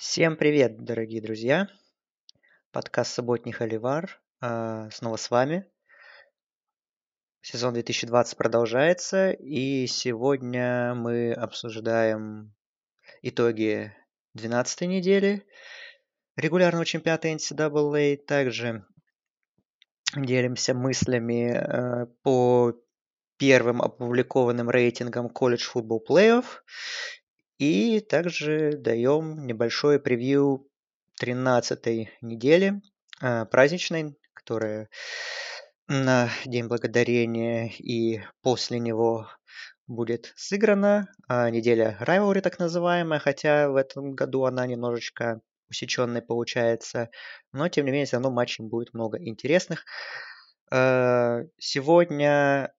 Всем привет, дорогие друзья! Подкаст «Субботний Холивар» а, снова с вами. Сезон 2020 продолжается, и сегодня мы обсуждаем итоги 12 недели регулярного чемпионата NCAA. Также делимся мыслями э, по первым опубликованным рейтингам College Football Playoff и также даем небольшое превью 13 недели э, праздничной, которая на День Благодарения и после него будет сыграна. А неделя Rivalry так называемая, хотя в этом году она немножечко усеченной получается. Но, тем не менее, все равно матчей будет много интересных. Э, сегодня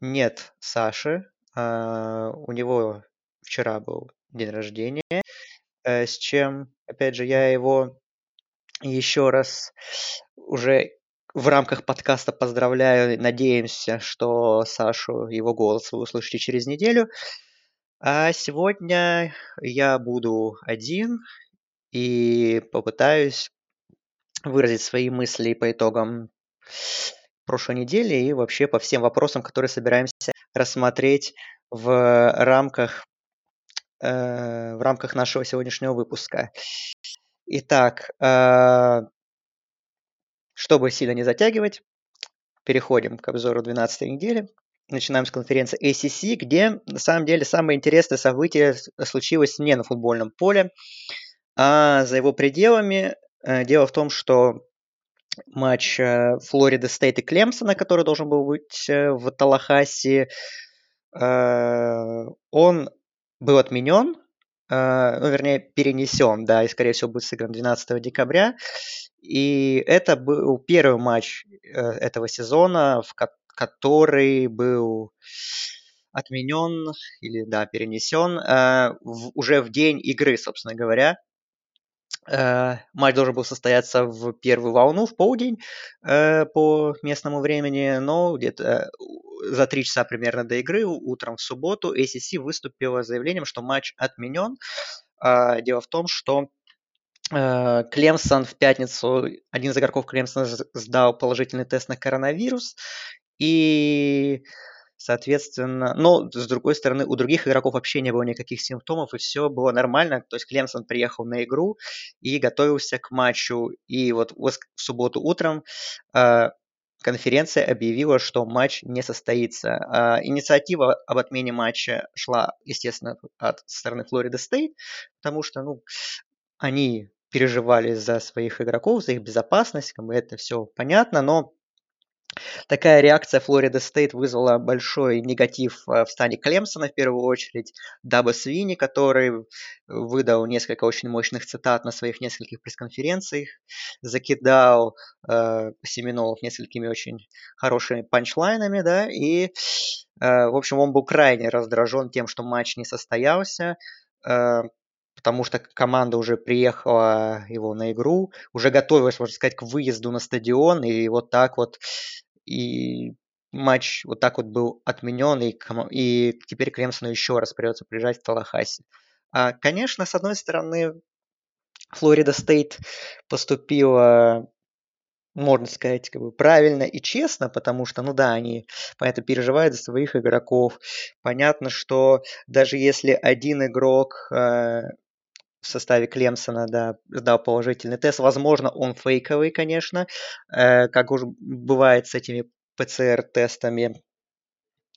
нет Саши. У него вчера был день рождения, э, с чем, опять же, я его еще раз уже в рамках подкаста поздравляю. Надеемся, что Сашу, его голос вы услышите через неделю. А сегодня я буду один и попытаюсь выразить свои мысли по итогам прошлой недели и вообще по всем вопросам, которые собираемся рассмотреть в рамках в рамках нашего сегодняшнего выпуска. Итак, э, чтобы сильно не затягивать, переходим к обзору 12 недели. Начинаем с конференции ACC, где на самом деле самое интересное событие случилось не на футбольном поле, а за его пределами. Э, дело в том, что матч Флорида Стейт и Клемсона, который должен был быть в Талахасе, он был отменен, э, ну, вернее, перенесен, да, и, скорее всего, будет сыгран 12 декабря. И это был первый матч э, этого сезона, в который был отменен или, да, перенесен э, уже в день игры, собственно говоря. Э, матч должен был состояться в первую волну, в полдень э, по местному времени, но где-то э, за три часа примерно до игры, утром в субботу, ACC выступила с заявлением, что матч отменен. Э, дело в том, что Клемсон в пятницу, один из игроков Клемсона сдал положительный тест на коронавирус, и Соответственно, но с другой стороны, у других игроков вообще не было никаких симптомов, и все было нормально. То есть Клемсон приехал на игру и готовился к матчу. И вот в субботу утром э, конференция объявила, что матч не состоится. Э, инициатива об отмене матча шла, естественно, от стороны Флорида Стейт, потому что, ну, они переживали за своих игроков, за их безопасность, как бы это все понятно, но Такая реакция Флорида Стейт вызвала большой негатив э, в стане Клемсона в первую очередь. Даба Свини, который выдал несколько очень мощных цитат на своих нескольких пресс-конференциях, закидал э, Семенолов несколькими очень хорошими панчлайнами, да, и, э, в общем, он был крайне раздражен тем, что матч не состоялся. Э, потому что команда уже приехала его на игру, уже готовилась, можно сказать, к выезду на стадион, и вот так вот и матч вот так вот был отменен, и, и теперь Клемсону еще раз придется приезжать в Талахасе. А, конечно, с одной стороны, Флорида Стейт поступила, можно сказать, как бы правильно и честно, потому что, ну да, они, понятно, переживают за своих игроков. Понятно, что даже если один игрок э, в составе Клемсона, да, сдал положительный тест. Возможно, он фейковый, конечно, э, как уже бывает с этими ПЦР-тестами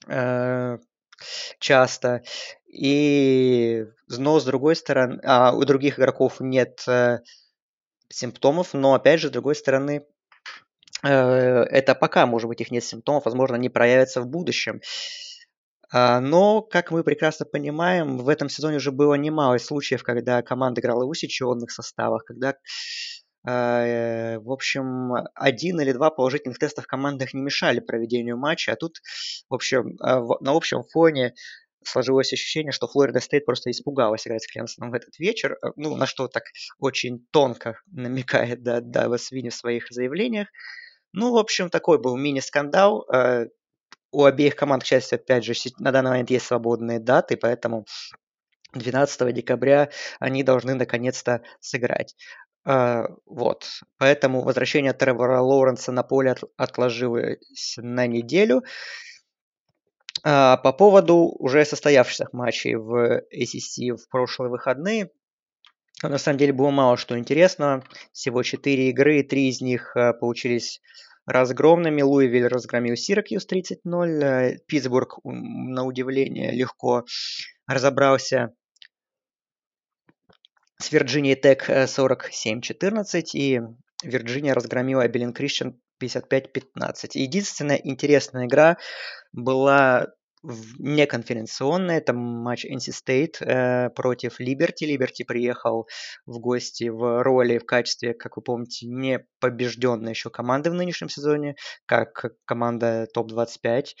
э, часто. И, но с другой стороны, а у других игроков нет э, симптомов, но опять же, с другой стороны, э, это пока, может быть, их нет симптомов, возможно, они проявятся в будущем. Но, как мы прекрасно понимаем, в этом сезоне уже было немало случаев, когда команда играла в усеченных составах, когда, э, в общем, один или два положительных теста в командах не мешали проведению матча, а тут, в общем, а, на общем фоне сложилось ощущение, что Флорида Стейт просто испугалась играть с Клемсоном в этот вечер, ну, на что так очень тонко намекает да, Дава Свини в своих заявлениях. Ну, в общем, такой был мини-скандал. У обеих команд, к счастью, опять же, на данный момент есть свободные даты, поэтому 12 декабря они должны наконец-то сыграть. Uh, вот. Поэтому возвращение Тревора Лоуренса на поле от, отложилось на неделю. Uh, по поводу уже состоявшихся матчей в ACC в прошлые выходные, на самом деле было мало что интересного. Всего 4 игры, три из них uh, получились разгромными. Луивиль разгромил Сиракьюз 30-0. Питтсбург, на удивление, легко разобрался с Вирджинией Тек 47-14 и Вирджиния разгромила Абелин Кристиан 55-15. Единственная интересная игра была неконференционная. Это матч NC State э, против Liberty. Liberty приехал в гости в роли в качестве, как вы помните, не побежденной еще команды в нынешнем сезоне, как команда топ-25.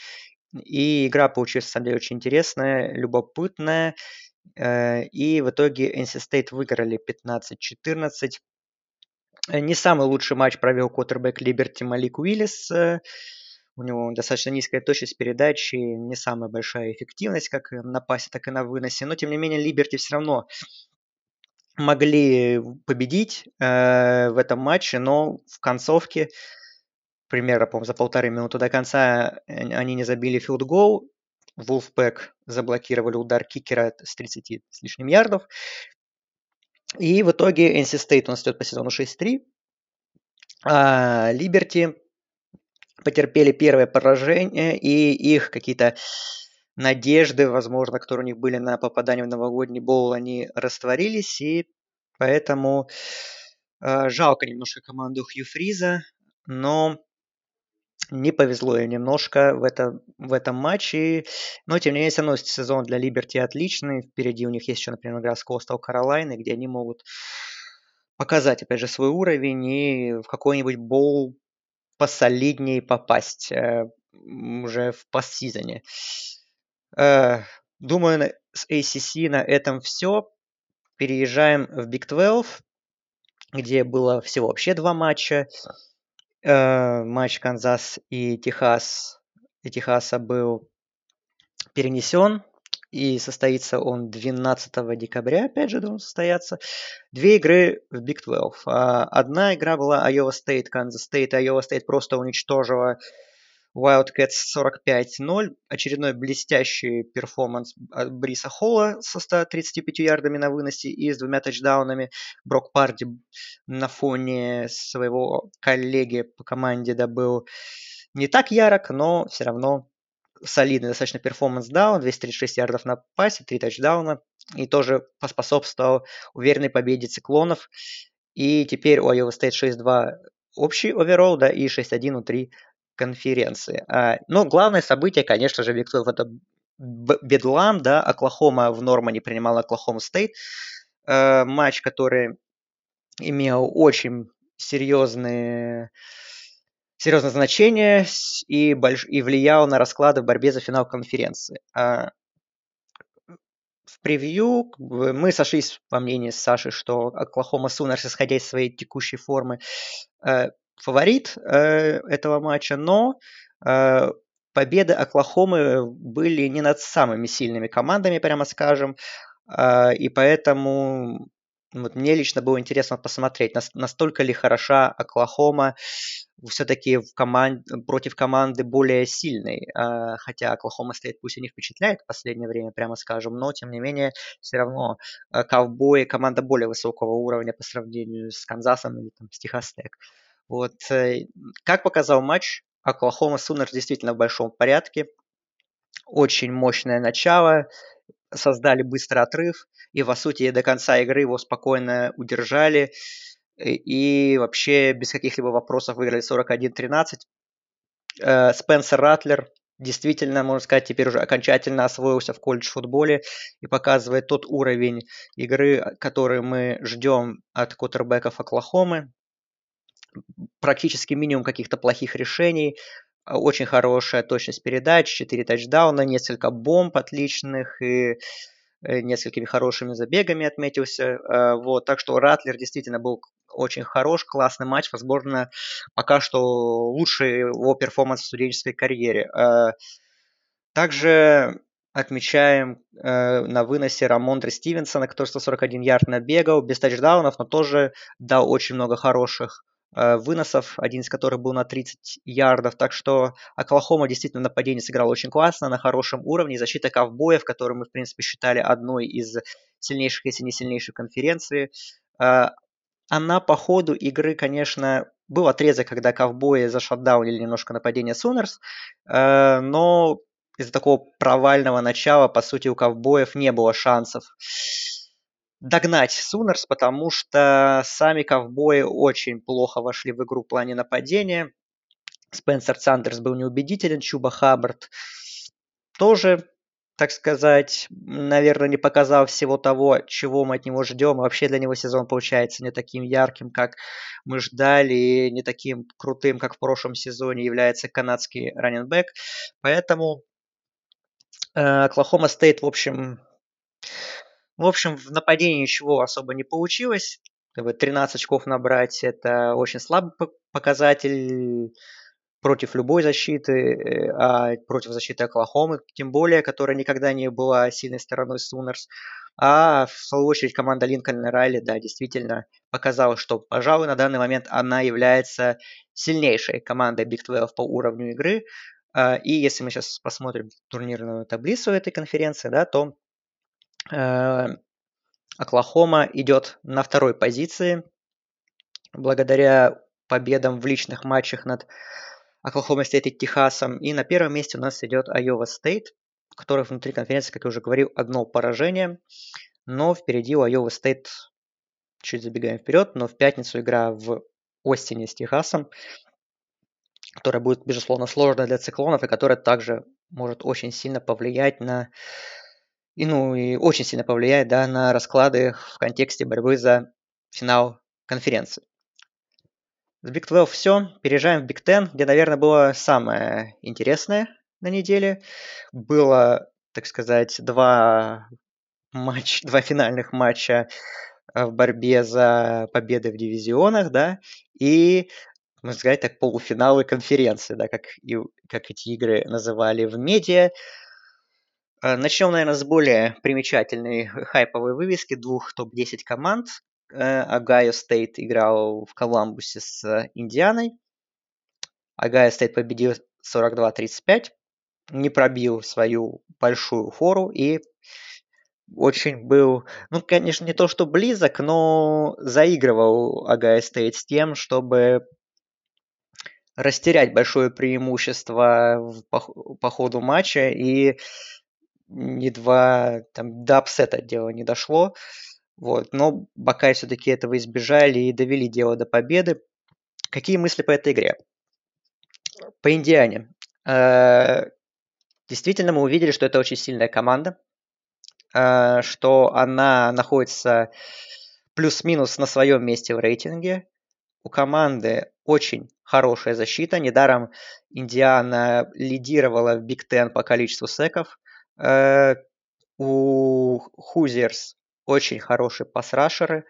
И игра получилась, на самом деле, очень интересная, любопытная. Э, и в итоге NC State выиграли 15-14. Э, не самый лучший матч провел квотербек Либерти Малик Уиллис. У него достаточно низкая точность передачи, не самая большая эффективность как на пасе, так и на выносе. Но, тем не менее, Либерти все равно могли победить э, в этом матче, но в концовке, примерно, по за полторы минуты до конца, они не забили field goal, Wolfpack заблокировали удар кикера с 30 с лишним ярдов. И в итоге NC State у нас идет по сезону 6-3. А потерпели первое поражение, и их какие-то надежды, возможно, которые у них были на попадание в новогодний bowl, они растворились, и поэтому э, жалко немножко команду Хью Фриза, но не повезло им немножко в, это, в этом матче. Но, тем не менее, все равно сезон для Либерти отличный. Впереди у них есть еще, например, игра с Костел Каролайны, где они могут показать, опять же, свой уровень и в какой-нибудь боул посолиднее попасть э, уже в постсезоне. Э, думаю, с ACC на этом все. Переезжаем в Big 12, где было всего вообще два матча. Э, матч Канзас и Техас и Техаса был перенесен, и состоится он 12 декабря, опять же, должен состояться. Две игры в Big 12. А, одна игра была Iowa State, Kansas State. Iowa State просто уничтожила Wildcats 45-0. Очередной блестящий перформанс от Бриса Холла со 135 ярдами на выносе и с двумя тачдаунами. Брок Парди на фоне своего коллеги по команде был не так ярок, но все равно солидный достаточно перформанс дал, 236 ярдов на пасе, 3 тачдауна. И тоже поспособствовал уверенной победе циклонов. И теперь у Iowa State 6-2 общий overall, да, и 6-1 внутри конференции. А, но главное событие, конечно же, Виктор, это Бедлам, да, Оклахома в Нормане принимал Oklahoma State. Э, матч, который имел очень серьезные серьезное значение и, больш... и влиял на расклады в борьбе за финал конференции. А в превью мы сошлись по мнению с Сашей, что Оклахома Сунерс, исходя из своей текущей формы, э, фаворит э, этого матча, но э, победы Оклахомы были не над самыми сильными командами, прямо скажем, и поэтому вот мне лично было интересно посмотреть, настолько ли хороша Оклахома все-таки в команд... против команды более сильной. А, хотя Оклахома стоит, пусть и не впечатляет в последнее время, прямо скажем, но тем не менее все равно а, ковбои команда более высокого уровня по сравнению с Канзасом или там, с Техастек. Вот. Э, как показал матч, Оклахома Сунерс действительно в большом порядке. Очень мощное начало, создали быстрый отрыв, и, по сути, до конца игры его спокойно удержали, и вообще без каких-либо вопросов выиграли 41-13. Э, Спенсер Ратлер действительно, можно сказать, теперь уже окончательно освоился в колледж-футболе и показывает тот уровень игры, который мы ждем от кутербеков Оклахомы. Практически минимум каких-то плохих решений, очень хорошая точность передач, 4 тачдауна, несколько бомб отличных и э, несколькими хорошими забегами отметился. Э, вот, так что Ратлер действительно был очень хорош, классный матч, возможно, пока что лучший его перформанс в студенческой карьере. Э, также отмечаем э, на выносе Рамондра Стивенсона, который 141 ярд набегал, без тачдаунов, но тоже дал очень много хороших выносов, один из которых был на 30 ярдов. Так что Оклахома действительно нападение сыграло очень классно, на хорошем уровне. Защита ковбоев, которую мы, в принципе, считали одной из сильнейших, если не сильнейшей конференции. Э, она по ходу игры, конечно, был отрезок, когда ковбои зашатдаунили немножко нападение Сунерс, э, но из-за такого провального начала, по сути, у ковбоев не было шансов догнать Сунерс, потому что сами ковбои очень плохо вошли в игру в плане нападения. Спенсер Сандерс был неубедителен, Чуба Хаббард тоже так сказать, наверное, не показал всего того, чего мы от него ждем. Вообще для него сезон получается не таким ярким, как мы ждали, и не таким крутым, как в прошлом сезоне является канадский раненбэк. Поэтому Оклахома э, Стейт, в общем, в общем, в нападении ничего особо не получилось. 13 очков набрать – это очень слабый показатель против любой защиты, э, а против защиты Оклахомы, тем более, которая никогда не была сильной стороной Сунерс. А в свою очередь команда Линкольна Райли, да, действительно показала, что, пожалуй, на данный момент она является сильнейшей командой Big 12 по уровню игры. А, и если мы сейчас посмотрим турнирную таблицу этой конференции, да, то Оклахома идет на второй позиции благодаря победам в личных матчах над Oklahoma State и Техасом. И на первом месте у нас идет Iowa State, который внутри конференции, как я уже говорил, одно поражение. Но впереди у Iowa State, чуть забегаем вперед, но в пятницу игра в Остине с Техасом, которая будет, безусловно, сложная для циклонов и которая также может очень сильно повлиять на и, ну, и очень сильно повлияет да, на расклады в контексте борьбы за финал конференции. С Big 12 все. Переезжаем в Big 10, где, наверное, было самое интересное на неделе. Было, так сказать, два, матч, два финальных матча э, в борьбе за победы в дивизионах, да, и, можно сказать, так, полуфиналы конференции, да, как, и, как эти игры называли в медиа. Э, Начнем, наверное, с более примечательной хайповой вывески двух топ-10 команд. Ohio State играл в Коламбусе с Индианой. Ohio State победил 42-35, не пробил свою большую фору и очень был, ну, конечно, не то что близок, но заигрывал Ohio State с тем, чтобы растерять большое преимущество по, по ходу матча и едва там до upset а дело не дошло. Вот. Но Buckeyes все-таки этого избежали и довели дело до победы. Какие мысли по этой игре? По Индиане. Э, действительно, мы увидели, что это очень сильная команда, э, что она находится плюс-минус на своем месте в рейтинге. У команды очень хорошая защита. Недаром Индиана лидировала в Биг Тен по количеству секов. Э, у Хузерс очень хорошие пасрашеры,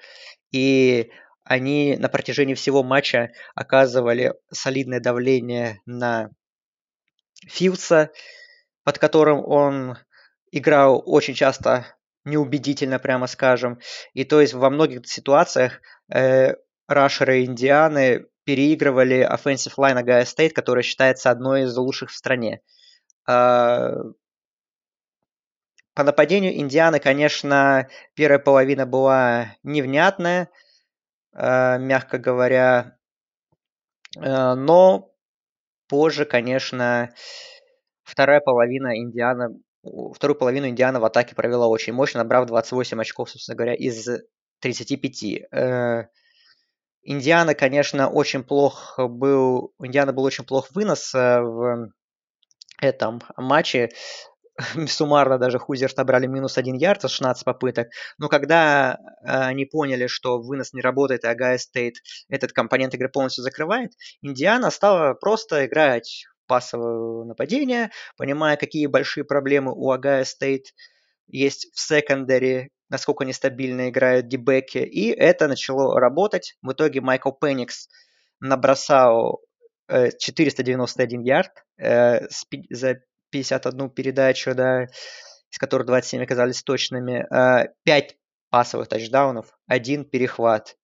и они на протяжении всего матча оказывали солидное давление на Филдса, под которым он играл очень часто неубедительно, прямо скажем. И то есть во многих ситуациях э, рашеры Индианы переигрывали offensive line Агая Стейт, которая считается одной из лучших в стране. Э, по нападению Индианы, конечно, первая половина была невнятная, э, мягко говоря. Э, но позже, конечно, вторая половина Индиана, вторую половину Индиана в атаке провела очень мощно, набрав 28 очков, собственно говоря, из 35. Э, Индиана, конечно, очень плох был, Индиана был очень плох вынос в этом матче суммарно даже Хузерс набрали минус один ярд за 16 попыток. Но когда э, они поняли, что вынос не работает, и Агая Стейт этот компонент игры полностью закрывает, Индиана стала просто играть пасовое нападение, понимая, какие большие проблемы у Агая Стейт есть в секондаре, насколько нестабильно играют дебеки, и это начало работать. В итоге Майкл Пенникс набросал 491 э, ярд э, за 51 передачу, да, из которых 27 оказались точными, 5 пасовых тачдаунов, один перехват.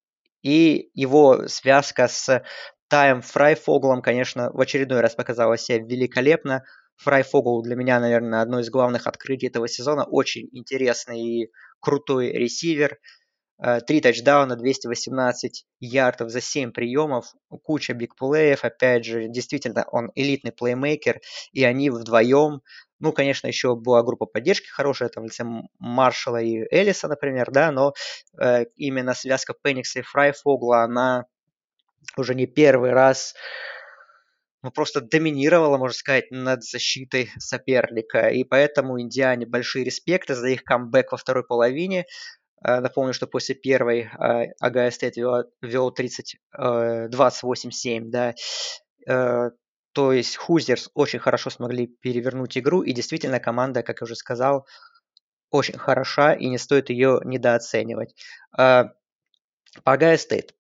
И его связка с Тайм Фрайфоглом, конечно, в очередной раз показала себя великолепно. Фрайфогл для меня, наверное, одно из главных открытий этого сезона. Очень интересный и крутой ресивер. Э, три тачдауна, 218 ярдов за 7 приемов, куча бигплеев, опять же, действительно, он элитный плеймейкер, и они вдвоем, ну, конечно, еще была группа поддержки хорошая, там, в лице Маршала и Элиса, например, да, но э, именно связка Пеникса и Фрайфогла, она уже не первый раз ну, просто доминировала, можно сказать, над защитой соперника. И поэтому Индиане большие респекты за их камбэк во второй половине. Э, напомню, что после первой Ohio State вел 30, 28-7, да. Э, то есть Hoosiers очень хорошо смогли перевернуть игру, и действительно команда, как я уже сказал, очень хороша, и не стоит ее недооценивать. Э, Ohio State.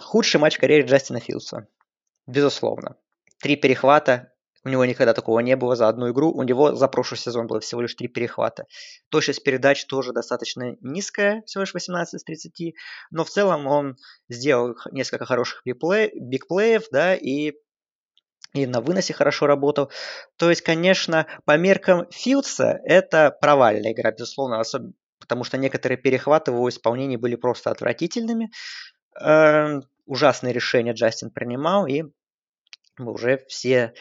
Худший матч в карьере Джастина Филдса. Безусловно. Три перехвата, у него никогда такого не было за одну игру. У него за прошлый сезон было всего лишь три перехвата. Точность передач тоже достаточно низкая, всего лишь 18 из 30. Но в целом он сделал несколько хороших бигплеев, да, и и на выносе хорошо работал. То есть, конечно, по меркам Филдса это провальная игра, безусловно, особенно потому что некоторые перехваты в его исполнении были просто отвратительными. Э, ужасные решения Джастин принимал, и мы уже все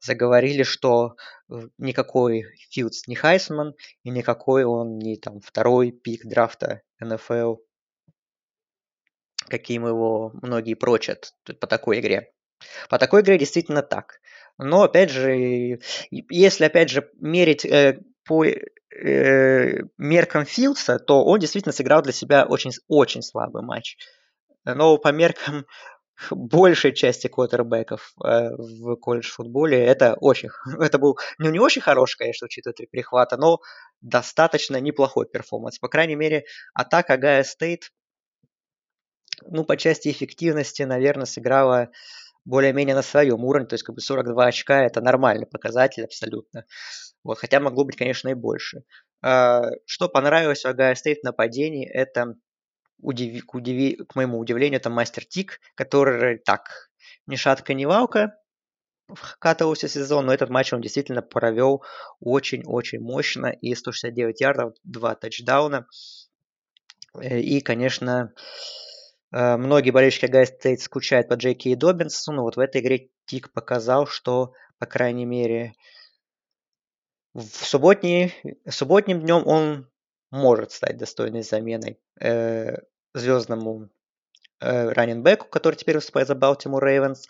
заговорили, что э, никакой Филдс не Хайсман, и никакой он не там второй пик драфта НФЛ, каким его многие прочат по такой игре. По такой игре действительно так. Но, опять же, если, опять же, мерить э, по э, меркам Филдса, то он действительно сыграл для себя очень, очень слабый матч. Но по меркам большей части квотербеков э, в колледж-футболе это очень, это был ну, не очень хороший, конечно, учитывая три перехвата, но достаточно неплохой перформанс. По крайней мере, атака Ohio State, ну, по части эффективности, наверное, сыграла более-менее на своем уровне, то есть как бы 42 очка это нормальный показатель абсолютно. Вот, хотя могло быть, конечно, и больше. А, что понравилось у Ohio State в нападении, это удиви, к, удиви, к моему удивлению, это Мастер Тиг, который так, ни шатко, ни валко, вкатывался сезон, но этот матч он действительно провел очень-очень мощно. И 169 ярдов, 2 тачдауна. Э, и, конечно, э, многие болельщики Гай Стейт скучают по Джеки и Добинсу, но вот в этой игре Тик показал, что, по крайней мере, в субботний, субботним днем он может стать достойной заменой э, звездному э, раненбеку, который теперь выступает за Балтимор Рейвенс.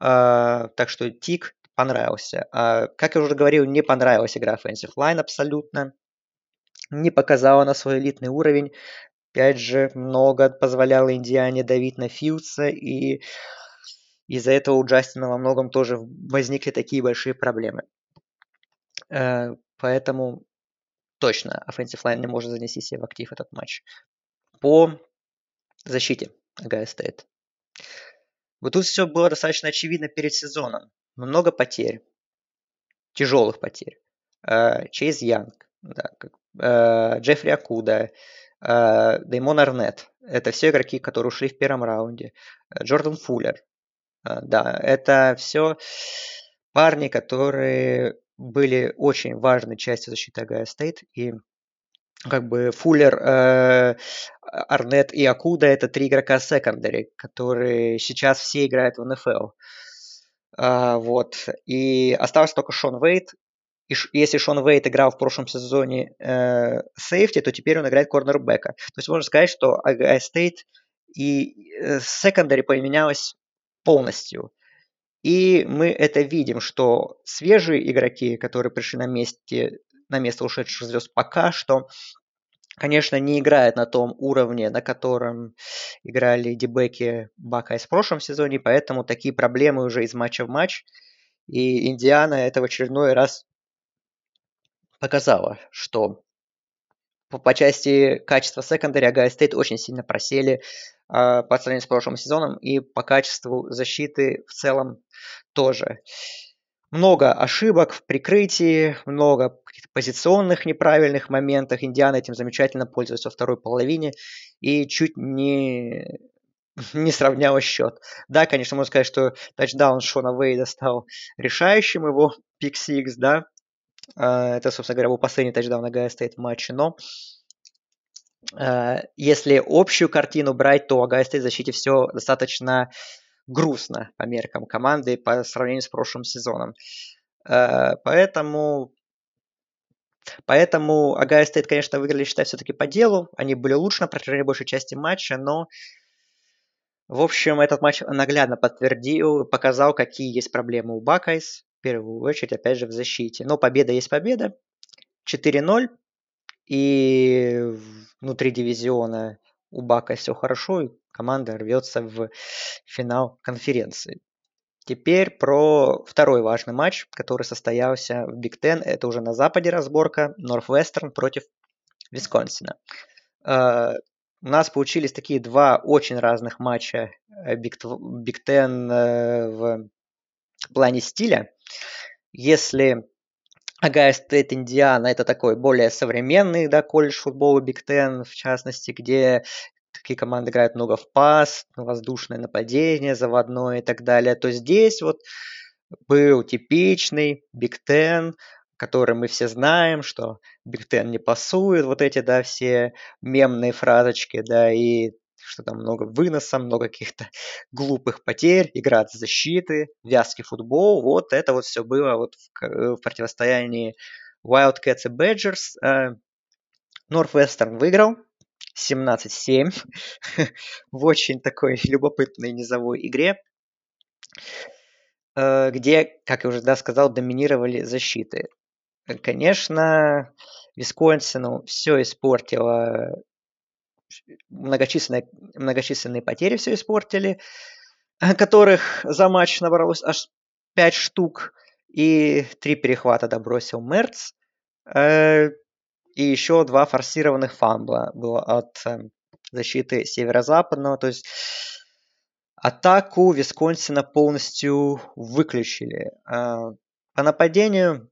Э, так что Тик понравился. Э, как я уже говорил, не понравилась игра Offensive Line абсолютно. Не показала на свой элитный уровень. Опять же, много позволяло Индиане давить на Филдса, и из-за этого у Джастина во многом тоже возникли такие большие проблемы. Э, поэтому точно Offensive Line не может занести себе в актив этот матч. По защите Ohio State. Вот тут все было достаточно очевидно перед сезоном. Много потерь. Тяжелых потерь. Э, Чейз Янг, да, э, Джеффри Окуда, э, Деймон Арнет. Это все игроки, которые ушли в первом раунде. Джордан Фуллер. Да, это все парни, которые были очень важной частью защиты Ohio State. И как бы Фуллер, э, Арнет и Окуда это три игрока secondary, которые сейчас все играют в НФЛ. А, вот. И остался только Шон Вейд. И если Шон Вейд играл в прошлом сезоне э, safety, то теперь он играет корнербека. То есть можно сказать, что Огайо Стейт и э, secondary поменялось полностью. И мы это видим, что свежие игроки, которые пришли на месте на место ушедших звезд пока что, конечно, не играет на том уровне, на котором играли дебеки Buckeyes в прошлом сезоне, поэтому такие проблемы уже из матча в матч. И Индиана это в очередной раз показала, что по, по части качества secondary Огайо Стейт очень сильно просели э, по сравнению с прошлым сезоном, и по качеству защиты в целом тоже. Много ошибок в прикрытии, много позиционных неправильных моментах. Индиана этим замечательно пользуется во второй половине и чуть не, не сравняла счет. Да, конечно, можно сказать, что тачдаун Шона Вейда стал решающим, его pick six, да. А, это, собственно говоря, был последний тачдаун Огайо Стейт в матче, но а, если общую картину брать, то у Огайо Стейт в защите все достаточно грустно по меркам команды по сравнению с прошлым сезоном. Э, поэтому Поэтому Огайо Стейт, конечно, выиграли, считай, все-таки по делу. Они были лучше на протяжении большей части матча, но в общем, этот матч наглядно подтвердил, показал, какие есть проблемы у Buckeyes. В первую очередь, опять же, в защите. Но победа есть победа. 4-0. И внутри дивизиона у Buckeyes все хорошо, и команда рвется в финал конференции. Теперь про второй важный матч, который состоялся в Big Ten. Это уже на западе разборка. Нортвестерн против Висконсина. Э, у нас получились такие два очень разных матча Big Ten в плане стиля. Если Огайо Стейт Индиана это такой более современный да, college football Big Ten, в частности, где такие команды играют много в пас, воздушное нападение, заводное и так далее, то здесь вот был типичный Big Ten, который мы все знаем, что Big Ten не пасует, вот эти, да, все мемные фразочки, да, и что там много выноса, много каких-то глупых потерь, игра от защиты, вязкий футбол, вот это вот все было вот в, в противостоянии Wildcats и Badgers. Northwestern выиграл 17-7 в очень такой любопытной низовой игре, э, где, как я уже да, сказал, доминировали защиты. Конечно, Висконсину все испортило многочисленные, многочисленные потери все испортили, которых за матч набралось аж 5 штук, и три перехвата добросил Мерц, э, и еще два форсированных фамбла было от э, защиты северо-западного, то есть атаку Висконсина полностью выключили. Э, по нападению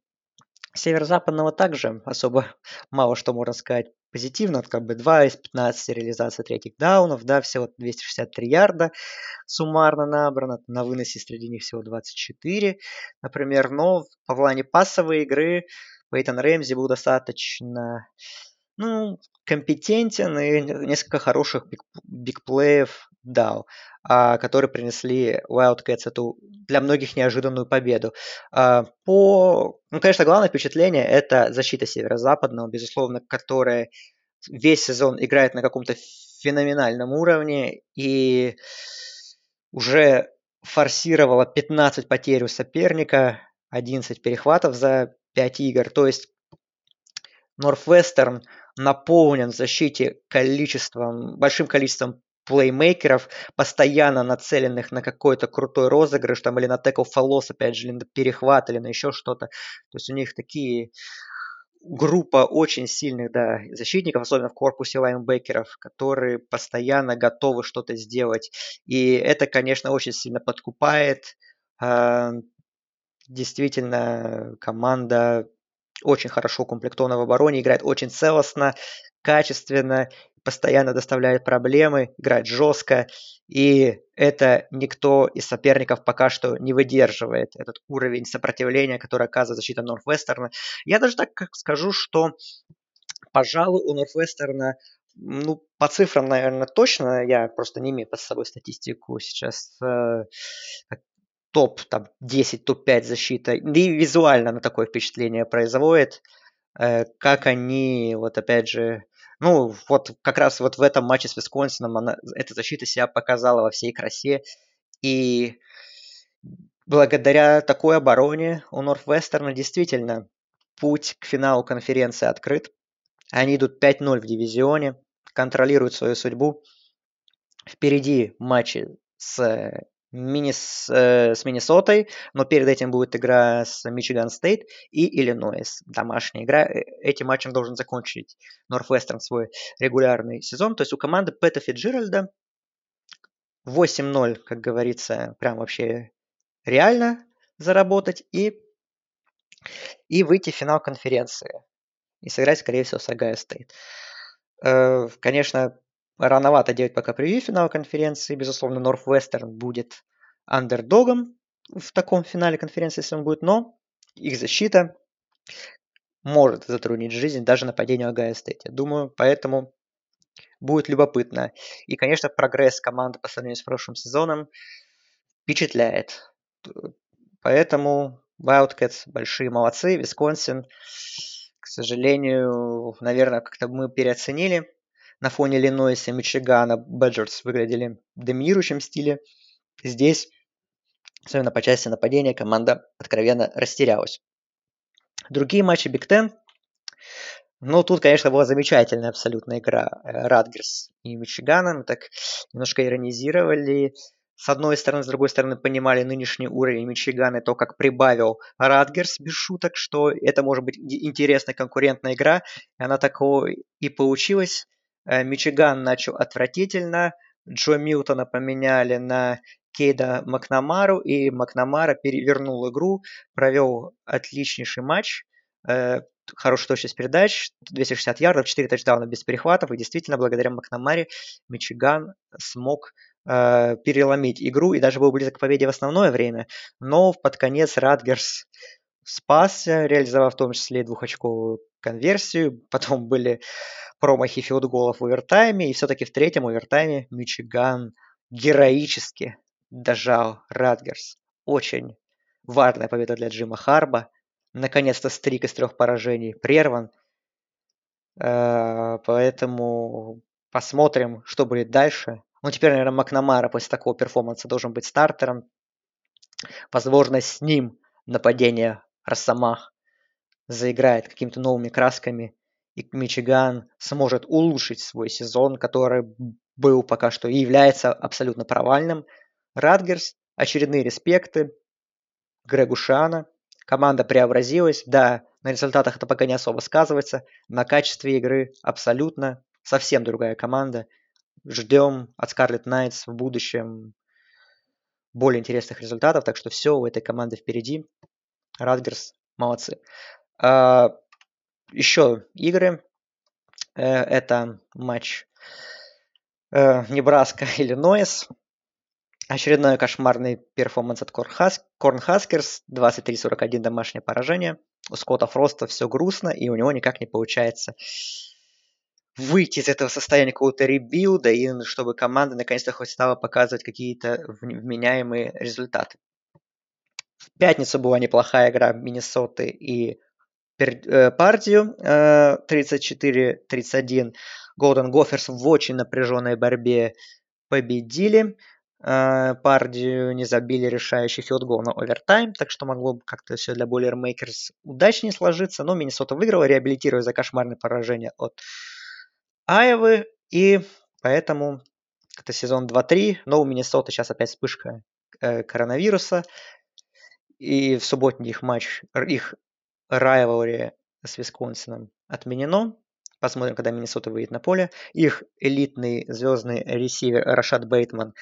северо-западного также особо мало что можно сказать позитивно, как бы 2 из 15 реализаций третьих даунов, да, всего 263 ярда суммарно набрано, на выносе среди них всего 24, например, но по плане пассовой игры Пейтон Рэмзи был достаточно ну, компетентен и несколько хороших бигплеев дал, а, которые принесли Wildcats эту для многих неожиданную победу. А, по, ну, конечно, главное впечатление это защита северо-западного, безусловно, которая весь сезон играет на каком-то феноменальном уровне и уже форсировала 15 потерь у соперника, 11 перехватов за 5 игр. То есть Northwestern наполнен в защите количеством, большим количеством плеймейкеров, постоянно нацеленных на какой-то крутой розыгрыш, там, или на текл фолос, опять же, или на перехват, или на еще что-то. То есть у них такие группа очень сильных да, защитников, особенно в корпусе лайнбекеров, которые постоянно готовы что-то сделать. И это, конечно, очень сильно подкупает. А, действительно, команда очень хорошо укомплектована в обороне, играет очень целостно, качественно, постоянно доставляет проблемы, играет жестко, и это никто из соперников пока что не выдерживает, этот уровень сопротивления, который оказывает защита Норфвестерна. Я даже так скажу, что, пожалуй, у Норфвестерна ну, по цифрам, наверное, точно. Я просто не имею под собой статистику сейчас э, топ там, 10, топ-5 защита. И визуально на такое впечатление производит, э, как они, вот опять же, ну, вот как раз вот в этом матче с Висконсином она, эта защита себя показала во всей красе. И благодаря такой обороне у Норфвестерна действительно путь к финалу конференции открыт. Они идут 5-0 в дивизионе, контролируют свою судьбу. Впереди матчи с Минис, э, с Миннесотой, но перед этим будет игра с Мичиган Стейт и Иллинойс. Домашняя игра. Э, этим матчем должен закончить Норфвестерн свой регулярный сезон. То есть у команды Пэта Фиджеральда 8-0, как говорится, прям вообще реально заработать. И и выйти в финал конференции. И сыграть, скорее всего, с Огайо Стейт. Э, конечно, рановато делать пока превью финала конференции. Безусловно, Нортвестерн будет андердогом в таком финале конференции, если он будет, но их защита может затруднить жизнь даже нападению Огайо Стейт. Я думаю, поэтому будет любопытно. И, конечно, прогресс команды по сравнению с прошлым сезоном впечатляет. Поэтому Wildcats большие молодцы, Висконсин, к сожалению, наверное, как-то мы переоценили. На фоне Иллинойса Мичигана Badgers выглядели в доминирующем стиле. Здесь, особенно по части нападения, команда откровенно растерялась. Другие матчи Big Ten ну, тут, конечно, была замечательная абсолютно игра э, Радгерс и Мичигана. Мы так немножко иронизировали. С одной стороны, с другой стороны, понимали нынешний уровень Мичигана и то, как прибавил Радгерс без шуток, что это может быть интересная конкурентная игра. И она такого и получилась. Э, Мичиган начал отвратительно. Джо Милтона поменяли на Кейда Макнамару, и Макнамара перевернул игру, провел отличнейший матч. Э, хорошая точность передач, 260 ярдов, 4 тачдауна без перехватов, и действительно, благодаря Макнамаре Мичиган смог э, переломить игру и даже был близок к победе в основное время, но под конец Радгерс спасся, реализовав в том числе двухочковую конверсию, потом были промахи филдголов в овертайме, и все-таки в третьем овертайме Мичиган героически дожал Радгерс. Очень важная победа для Джима Харба – наконец-то стрик из трех поражений прерван. Э, поэтому посмотрим, что будет дальше. Ну, теперь, наверное, Макнамара после такого перформанса должен быть стартером. Возможно, с ним нападение Росомах заиграет какими-то новыми красками, и Мичиган сможет улучшить свой сезон, который был пока что и является абсолютно провальным. Радгерс, очередные респекты Грегу Шана – Команда преобразилась, да, на результатах это пока не особо сказывается, на качестве игры абсолютно совсем другая команда. Ждем от Scarlet Knights в будущем более интересных результатов, так что все у этой команды впереди. Радгерс молодцы. А, еще игры. Э, это матч э, Небраска-Иллинойс. Очередной кошмарный performance от Cornhuskers. 23-41 домашнее поражение. У Скотта Фроста все грустно, и у него никак не получается выйти из этого состояния какого-то rebuild а, и чтобы команда наконец-то хоть стала показывать какие-то вменяемые результаты. В пятницу была неплохая игра Миннесоты и э, Пердью 34-31. Golden Gophers в очень напряженной борьбе победили. Э, Пердью не забили решающий филдгол на овертайм, так что могло бы как-то все для Boilermakers удачнее сложиться, но Миннесота выиграла, реабилитируя за кошмарное поражение от Айвы, и поэтому это сезон 2-3, но у Миннесоты сейчас опять вспышка э, коронавируса, и в субботний их матч, их rivalry с Висконсином отменено. Посмотрим, когда Миннесота выйдет на поле. Их элитный звездный ресивер Рашад Бейтман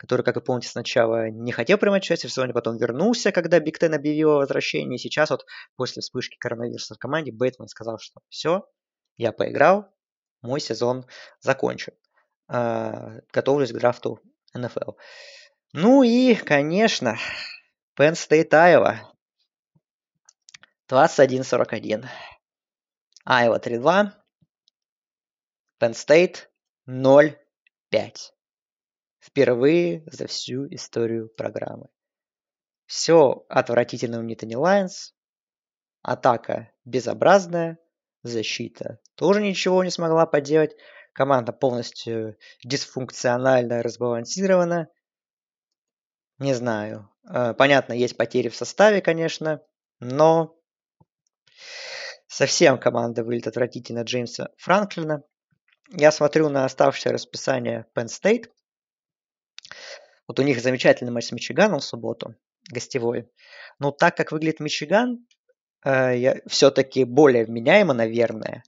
который, как вы помните, сначала не хотел принимать участие в сезоне, потом вернулся, когда Big Ten объявил о возвращении. Сейчас вот после вспышки коронавируса в команде Бейтман сказал, что все, я поиграл, мой сезон закончен. А, готовлюсь к драфту НФЛ. Ну и, конечно, Penn State Iowa. 21-41. Iowa 3-2. Penn State 0-5. Впервые за всю историю программы. Все отвратительно у Нитани Лайонс. Атака безобразная. Защита тоже ничего не смогла поделать. Команда полностью дисфункционально разбалансирована. Не знаю. Э, понятно, есть потери в составе, конечно, но совсем команда выглядит отвратительно Джеймса Франклина. Я смотрю на оставшееся расписание Penn State. Вот у них замечательный матч с Мичиганом в субботу, гостевой. Но так как выглядит Мичиган, э, все-таки более вменяемо, наверное.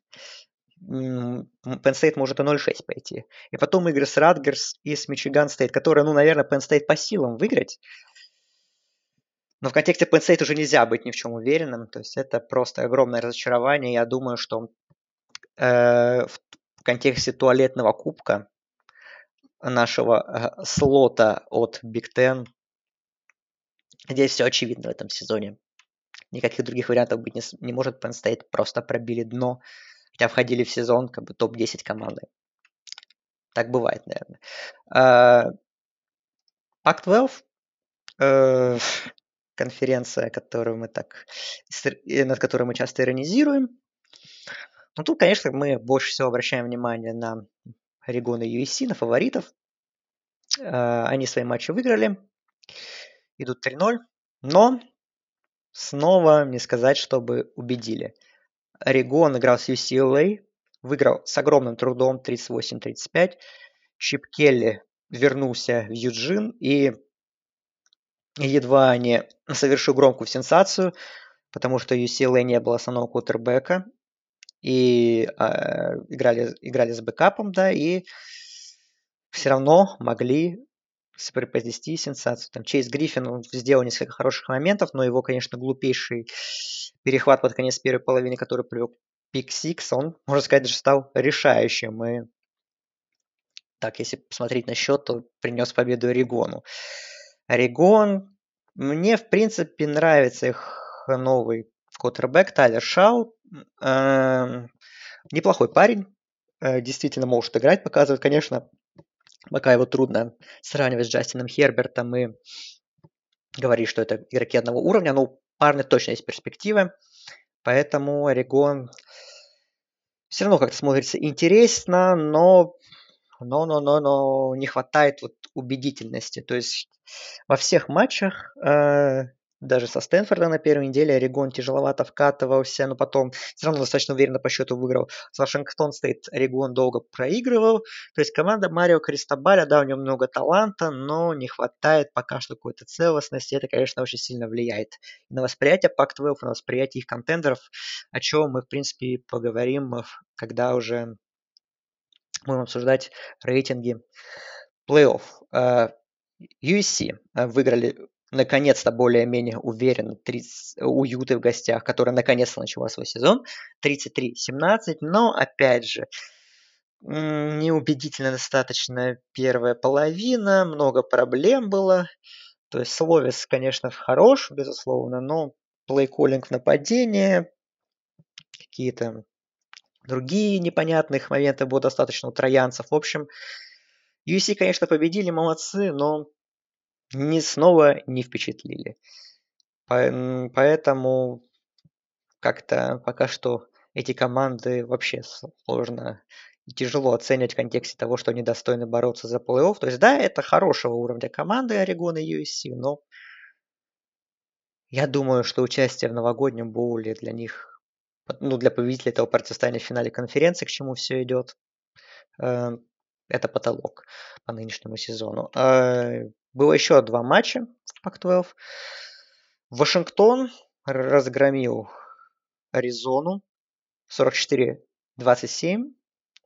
Penn State может и 0-6 пойти. И потом игры с Радгерс и с Мичиган Стейт, которые, ну, наверное, Penn State по силам выиграть. Но в контексте Penn State уже нельзя быть ни в чем уверенным. То есть это просто огромное разочарование. Я думаю, что э, в контексте туалетного кубка нашего э, слота от Big Ten здесь все очевидно в этом сезоне. Никаких других вариантов быть не, не может. Penn State просто пробили дно, хотя входили в сезон как бы топ-10 команды. Так бывает, наверное. Uh, Pac-12 uh, конференция, которую мы так, над которой мы часто иронизируем. Но тут, конечно, мы больше всего обращаем внимание на Орегон и USC, на фаворитов. Uh, они свои матчи выиграли, идут 3-0, но снова не сказать, чтобы убедили. Орегон играл с UCLA, выиграл с огромным трудом 38-35. Чип Келли вернулся в Юджин и едва не совершил громкую сенсацию, потому что UCLA не было основного квотербека, и э, играли, играли с бэкапом, да, и все равно могли преподнести сенсацию. Там Чейз Гриффин сделал несколько хороших моментов, но его, конечно, глупейший перехват под конец первой половины, который привел pick six, он, можно сказать, даже стал решающим. И так, если посмотреть на счет, то принес победу Орегону. Орегон, мне, в принципе, нравится их новый квотербек Тайлер Шау. Эм, неплохой парень, э, действительно может играть, показывает, конечно, пока его трудно сравнивать с Джастином Хербертом и говорить, что это игроки одного уровня, но у парня точно есть перспективы, поэтому Орегон все равно как-то смотрится интересно, но но, но, но, но не хватает вот убедительности. То есть во всех матчах э, даже со Стэнфорда на первой неделе Орегон тяжеловато вкатывался, но потом все равно достаточно уверенно по счету выиграл. С Вашингтон Стейт Орегон долго проигрывал. То есть команда Марио Кристобаля, да, у него много таланта, но не хватает пока что какой-то целостности. Это, конечно, очень сильно влияет на восприятие Пак-12, на восприятие их контендеров, о чем мы, в принципе, поговорим, когда уже будем обсуждать рейтинги плей-офф. USC э, выиграли наконец-то более-менее уверенно 30, у Юты в гостях, которая наконец-то начала свой сезон. 33-17, но опять же, неубедительно достаточно первая половина, много проблем было. То есть Словес, конечно, хорош, безусловно, но плейколлинг в нападении, какие-то другие непонятных моменты было достаточно у троянцев. В общем, UC, конечно, победили, молодцы, но не снова не впечатлили. Поэтому как-то пока что эти команды вообще сложно и тяжело оценивать в контексте того, что они достойны бороться за плей-офф. То есть, да, это хорошего уровня команды Орегона и USC, но я думаю, что участие в новогоднем боуле для них, ну, для победителей этого противостояния в финале конференции, к чему все идет, э, это потолок по нынешнему сезону. Э, было еще два матча в Пак-12. Вашингтон разгромил Аризону 44-27.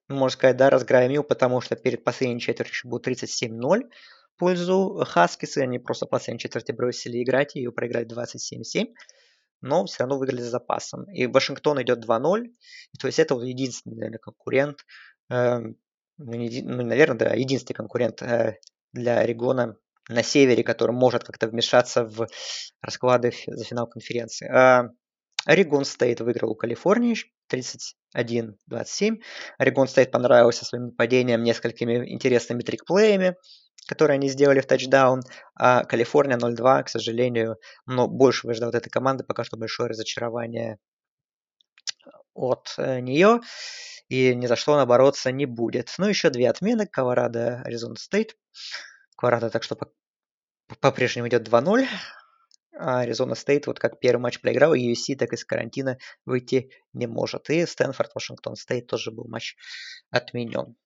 Можно сказать, да, разгромил, потому что перед последней четвертью был 37-0 в пользу Хаскиса. Они просто последней четверти бросили играть и ее проиграли 27-7 но все равно выиграли с запасом. И Вашингтон идет 2-0, то есть это единственный, наверное, конкурент, э, ну, ну, наверное, да, единственный конкурент э, для Орегона на севере, который может как-то вмешаться в расклады за финал конференции. А, Орегон Стейт выиграл у Калифорнии 31-27. Орегон Стейт понравился своим нападением несколькими интересными trick play ями, которые они сделали в тачдаун. А Калифорния 0-2, к сожалению, но больше ждал от этой команды. Пока что большое разочарование от э, нее. И ни за что она бороться не будет. Ну, еще две отмены. Колорадо, Аризона Стейт. Колорадо так что по-прежнему идет 2-0. А Аризона Стейт, вот как первый матч проиграл, и USC так из карантина выйти не может. И Стэнфорд, Вашингтон Стейт тоже был матч отменен.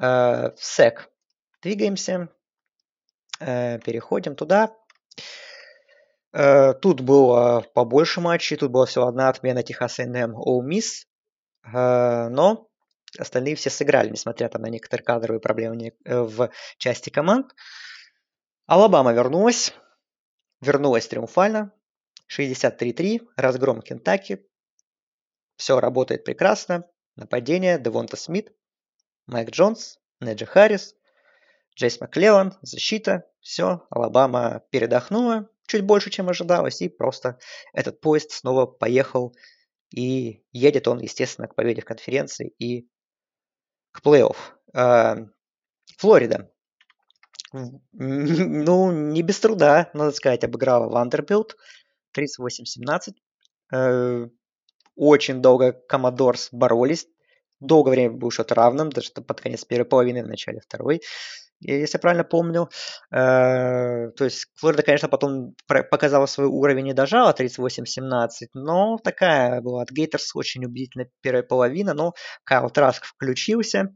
Э, в SEC двигаемся, э, переходим туда. Э, тут было побольше матчей, тут была всего одна отмена Техас A&M Ole Miss, но остальные все сыграли, несмотря там на некоторые кадровые проблемы в части команд. Алабама вернулась. вернулась триумфально. 63-3, разгром Кентаки. Все работает прекрасно. Нападение, Девонта Смит, Майк Джонс, Неджи Харрис, Джейс Маклеван, защита. Все, Алабама передохнула чуть больше, чем ожидалось, и просто этот поезд снова поехал, и едет он, естественно, к победе в конференции и к плей-офф. А, Флорида. Ну, не без труда, надо сказать, обыграла Вандербилт 38-17. Э, очень долго Коммодорс боролись. Долгое время был счет равным, даже под конец первой половины, в начале второй если я правильно помню. Э, то есть Флорида, конечно, потом показала свой уровень и дожала 38-17, но такая была от Гейторс очень убедительная первая половина, но Кайл Траск включился,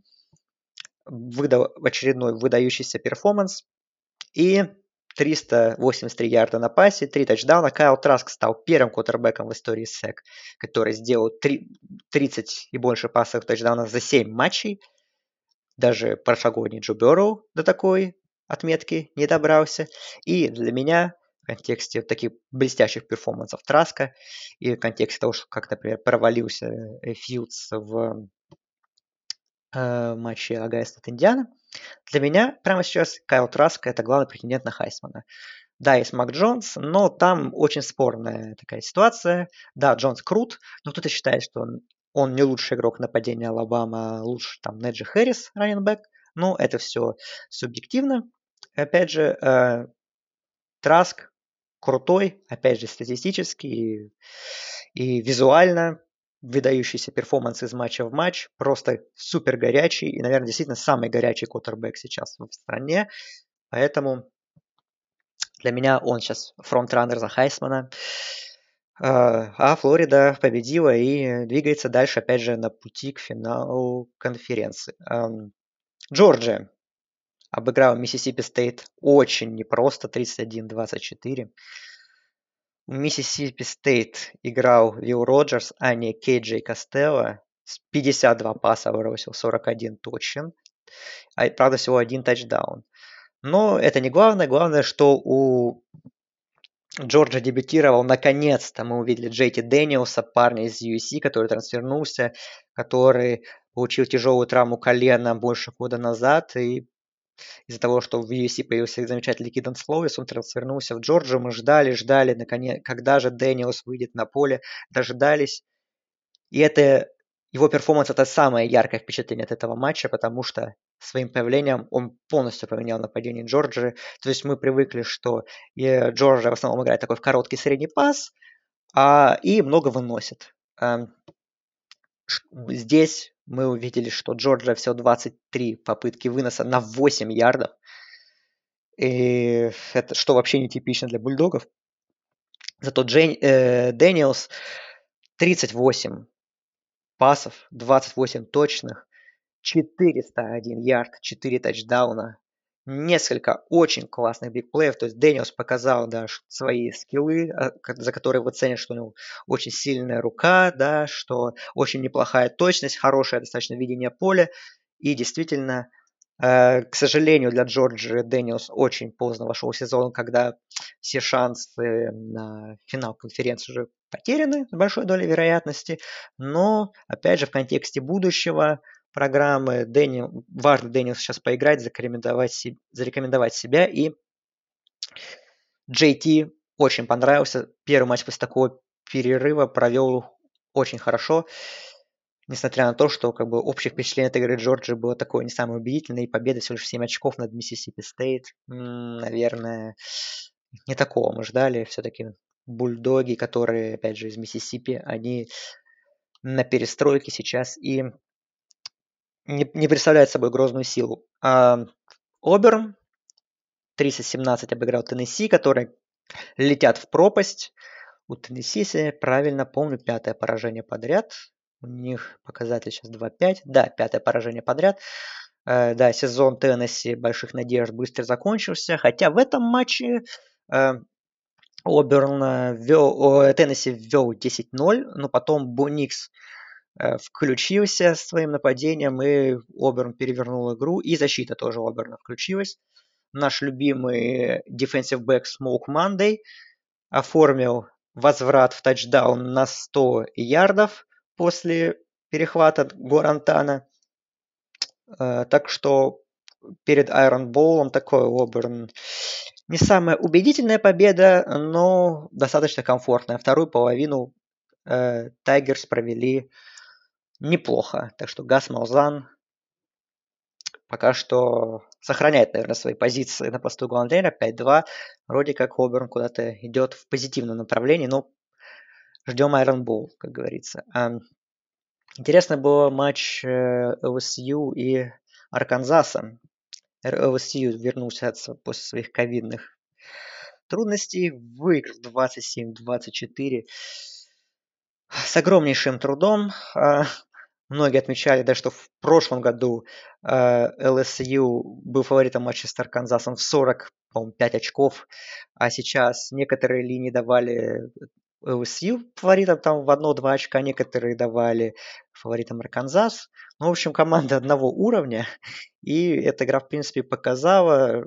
выдал очередной выдающийся перформанс, и 383 ярда на пасе, 3 тачдауна. Кайл Траск стал первым квотербеком в истории SEC, который сделал 3, 30 и больше пасов тачдаунов за 7 матчей. Даже прошлогодний Джо Берроу до такой отметки не добрался. И для меня в контексте таких блестящих перформансов Траска и в контексте того, что как, например, провалился э, Филдс в э, матче Огайо Стейт Индиана, для меня прямо сейчас Кайл Траск это главный претендент на Хайсмана. Да, есть Мак Джонс, но там очень спорная такая ситуация. Да, Джонс крут, но кто-то считает, что он он не лучший игрок нападения Алабама, лучше там Наджи Харрис, running back. Ну, это все субъективно. Опять же, э, Траск крутой, опять же, статистически и, и визуально выдающийся перформанс из матча в матч, просто супер горячий и, наверное, действительно самый горячий квотербек сейчас в стране. Поэтому для меня он сейчас фронтранер за Хайсмана. А, а Флорида победила и двигается дальше, опять же, на пути к финалу конференции. Джорджия обыграла Миссисипи Стейт очень непросто, 31-24. Миссисипи Стейт играл Вилл Роджерс, а не Кей Джей Костелло. 52 паса бросил, 41 точен. А, правда, всего один тачдаун. Но это не главное. Главное, что у Джорджии дебютировал наконец-то. Мы увидели JT Дэниелса, парня из USC, который трансфернулся, который получил тяжелую травму колена больше года назад. И из-за того, что в USC появился замечательный Кидон Словис, он трансфернулся в Джорджию. Мы ждали, ждали, наконец, когда же Дэниелс выйдет на поле. Дождались. И это его перформанс это самое яркое впечатление от этого матча, потому что своим появлением он полностью поменял нападение Джорджии. То есть мы привыкли, что Джорджия в основном играет такой в короткий средний пас а, и много выносит. А, здесь мы увидели, что Джорджия всего 23 попытки выноса на 8 ярдов. И это что вообще не типично для бульдогов. Зато JT, э, Дэниелс 38 пасов, 28 точных, 401 ярд, 4 тачдауна, несколько очень классных big play ев. То есть Дэниелс показал да, свои skill ы, а, за которые вы цените, что у него очень сильная рука, да, что очень неплохая точность, хорошее достаточно видение поля. И действительно, э, к сожалению, для Джорджа Дэниелс очень поздно вошел в сезон, когда все шансы на финал конференции уже потеряны с большой долей вероятности, но, опять же, в контексте будущего программы Дэнни, важно Дэнни сейчас поиграть, зарекомендовать, зарекомендовать себя, и JT очень понравился. Первый матч после такого перерыва провел очень хорошо, несмотря на то, что как бы общее впечатление от игры Джорджии было такое не самое убедительное, и победа всего лишь 7 очков над Миссисипи Стейт, наверное, не такого мы ждали. Все-таки бульдоги, которые, опять же, из Миссисипи, они на перестройке сейчас и не, не представляют собой грозную силу. А Оберн 317 обыграл Теннесси, которые летят в пропасть. У Теннесси, если правильно помню, пятое поражение подряд. У них показатель сейчас 2-5. Да, пятое поражение подряд. Э, да, сезон Теннесси больших надежд быстро закончился. Хотя в этом матче э, Оберн ввел, Теннесси ввел 10-0, но потом Буникс э, включился своим нападением, и Оберн перевернул игру, и защита тоже Оберна включилась. наш любимый defensive back Smoke Monday оформил возврат в тачдаун на 100 ярдов после перехвата Гуарантана. Э, так что перед Iron Боулом такой Оберн не самая убедительная победа, но достаточно комфортная. Вторую половину Тайгерс провели неплохо. Так что Гас Малзан пока что сохраняет, наверное, свои позиции на посту главного тренера 5-2. Вроде как Оберн куда-то идет в позитивном направлении, но ждем Iron Bowl, как говорится. Интересно был матч э, и Арканзаса. LSU вернулся после своих ковидных трудностей, выиграл 27-24 с огромнейшим трудом. Многие отмечали, да, что в прошлом году LSU а, был фаворитом матча с Арканзасом в 40, по 5 очков, а сейчас некоторые линии давали LSU фаворитом там в одно-два очка, некоторые давали фаворитам Арканзас. Ну, в общем, команда одного уровня, и эта игра, в принципе, показала,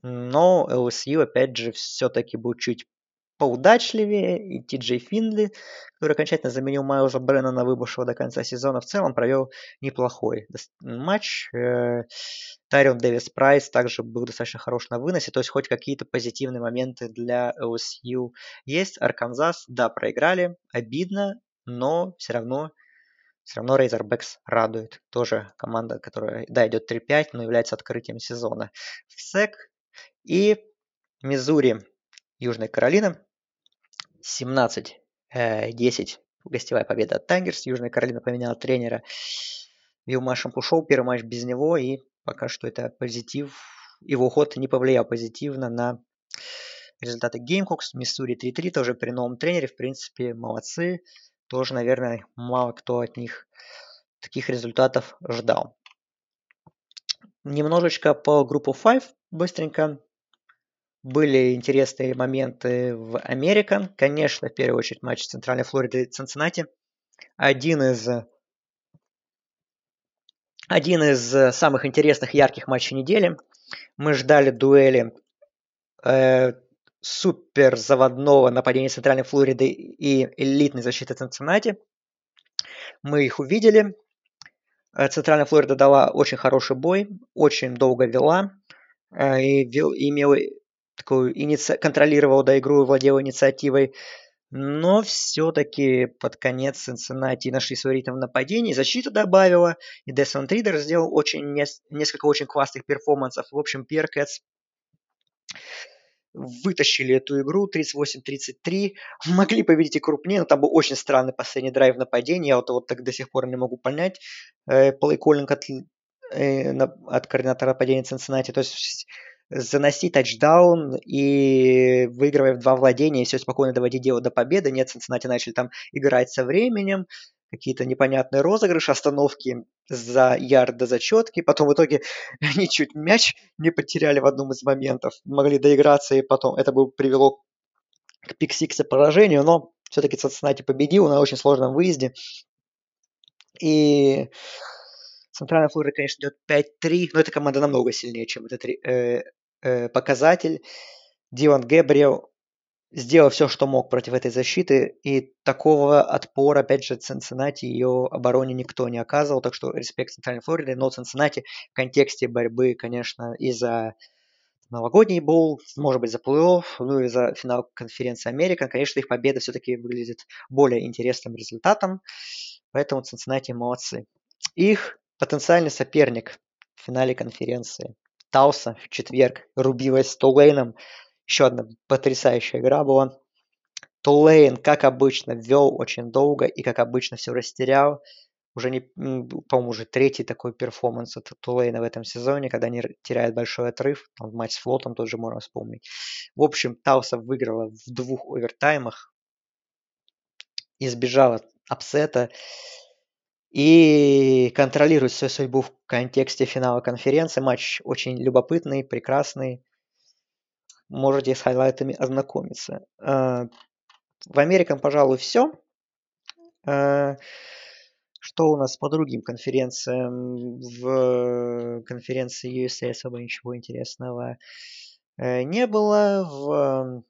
но LSU, опять же, все-таки был чуть поудачливее, и Ти Джей Финли, который окончательно заменил Майлза Бреннана, выбывшего до конца сезона, в целом провел неплохой матч. Э, Тайрион Дэвис Прайс также был достаточно хорош на выносе, то есть хоть какие-то позитивные моменты для LSU есть. Арканзас, да, проиграли, обидно, но все равно все равно Razorbacks радует. Тоже команда, которая, да, идет 3-5, но является открытием сезона в СЭК. И Мизури, Южная Каролина. 17-10. Э, гостевая победа от Тайгерс. Южная Каролина поменяла тренера. Вилл ушел. Первый матч без него. И пока что это позитив. Его уход не повлиял позитивно на результаты Gamehawks. Миссури 3-3 тоже при новом тренере. В принципе, молодцы. Тоже, наверное, мало кто от них таких результатов ждал. Немножечко по группу 5 быстренько. Были интересные моменты в Американ. Конечно, в первую очередь матч Центральной Флориды и Цинциннати. Один из один из самых интересных ярких матчей недели. Мы ждали дуэли э, супер заводного нападения Центральной Флориды и элитной защиты Цинциннати. Мы их увидели. Э, Центральная Флорида дала очень хороший бой, очень долго вела э, и имела такую иници... контролировал да, игру владел инициативой. Но все-таки под конец Цинциннати нашли свой ритм в нападении. Защита добавила. И Десмонд Ридер сделал очень, несколько очень классных перформансов. В общем, Перкетс вытащили эту игру 38-33. Могли победить и крупнее, но там был очень странный последний драйв нападения. Я вот, вот так до сих пор не могу понять. Э, плейколлинг от, э, от координатора нападения Цинциннати. То есть заноси тачдаун и выигрывая в два владения, и все спокойно доводить дело до победы. Нет, Цинциннати начали там играть со временем, какие-то непонятные розыгрыши, остановки за ярд до зачетки. Потом в итоге они чуть мяч не потеряли в одном из моментов. Могли доиграться, и потом это бы привело к пиксиксе поражению, но все-таки Цинциннати победил на очень сложном выезде. И Центральная Флорида, конечно, идет 5-3, но эта команда намного сильнее, чем этот э, э, показатель. Дилан Гэбриэл сделал все, что мог против этой защиты, и такого отпора, опять же, Цинциннати ее обороне никто не оказывал, так что респект Центральной Флориде, но Цинциннати в контексте борьбы, конечно, и за новогодний bowl, может быть, за плей-офф, ну и за финал конференции Американ, конечно, их победа все-таки выглядит более интересным результатом, поэтому Цинциннати молодцы. Их потенциальный соперник в финале конференции Талса в четверг, рубилась с Тулейном. Еще одна потрясающая игра была. Тулейн, как обычно, вел очень долго и, как обычно, все растерял. Уже не, по-моему, уже третий такой перформанс от Тулейна в этом сезоне, когда они теряют большой отрыв. Там матч с Флотом тоже можно вспомнить. В общем, Талса выиграла в двух овертаймах. Избежала upset а и контролирует свою судьбу в контексте финала конференции. Матч очень любопытный, прекрасный. Можете с highlight ами ознакомиться. А, в Американ, пожалуй, все. А, Что у нас по другим конференциям? В конференции USA особо ничего интересного э, не было. В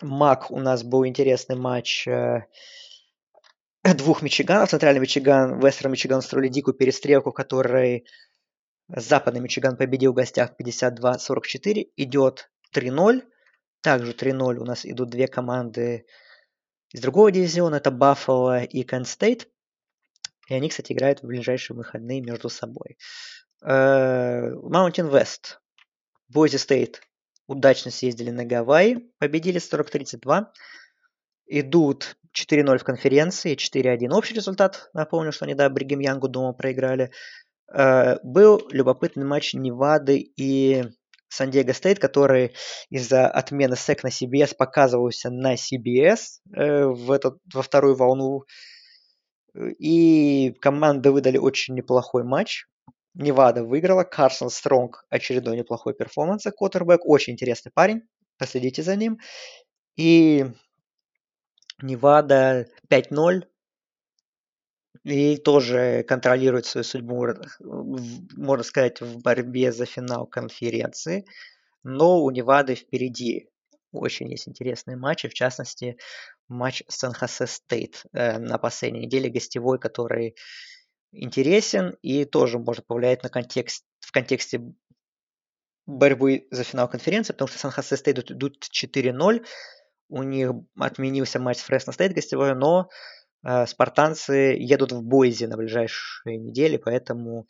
MAC у нас был интересный матч э, двух Мичиганов. Центральный Мичиган, Вестерн Мичиган устроили дикую перестрелку, которой Западный Мичиган победил в гостях 52-44. Идет 3-0. Также 3-0 у нас идут две команды из другого дивизиона. Это Баффало и Кент Стейт. И они, кстати, играют в ближайшие выходные между собой. Mountain West. Бойзи Стейт удачно съездили на Гавайи. Победили 40-32. Идут 4-0 в конференции, 4-1 общий результат. Напомню, что они, да, Бригем Янгу дома проиграли. Э, был любопытный матч Невады и Сан-Диего Стейт, который из-за отмены SEC на CBS показывался на CBS э, в этот, во вторую волну. И команды выдали очень неплохой матч. Невада выиграла, Карсон Стронг очередной неплохой перформанс, квотербек, очень интересный парень, последите за ним. И Невада 5-0, и тоже контролирует свою судьбу, можно сказать, в борьбе за финал конференции. Но у Невады впереди очень есть интересные матчи, в частности, матч Сан-Хосе Стейт э, на последней неделе гостевой, который интересен и тоже может повлиять на контекст, в контексте борьбы за финал конференции, потому что Сан-Хосе Стейт идут 4-0, у них отменился матч с Фресно Стейт гостевой, но э, спартанцы едут в Бойзе на ближайшие недели, поэтому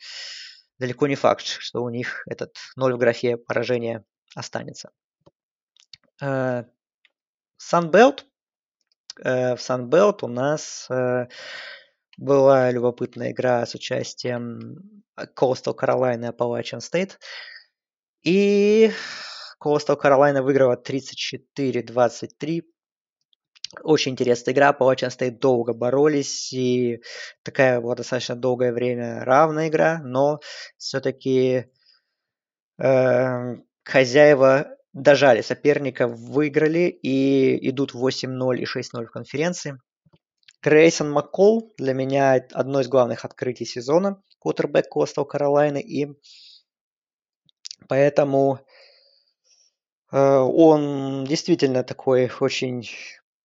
далеко не факт, что у них этот ноль в графе поражения останется. Э, Sunbelt. Э, в Sunbelt у нас э, была любопытная игра с участием Coastal Carolina и Appalachian State. И Coastal Carolina выиграла 34-23. Очень интересная игра. Appalachian State долго боролись. И такая была достаточно долгое время равная игра. Но все-таки э, хозяева дожали соперника, выиграли и идут 8-0 и 6-0 в конференции. Крейсон Маккол для меня одно из главных открытий сезона. Квотербек Костел Каролайны. И поэтому он действительно такой очень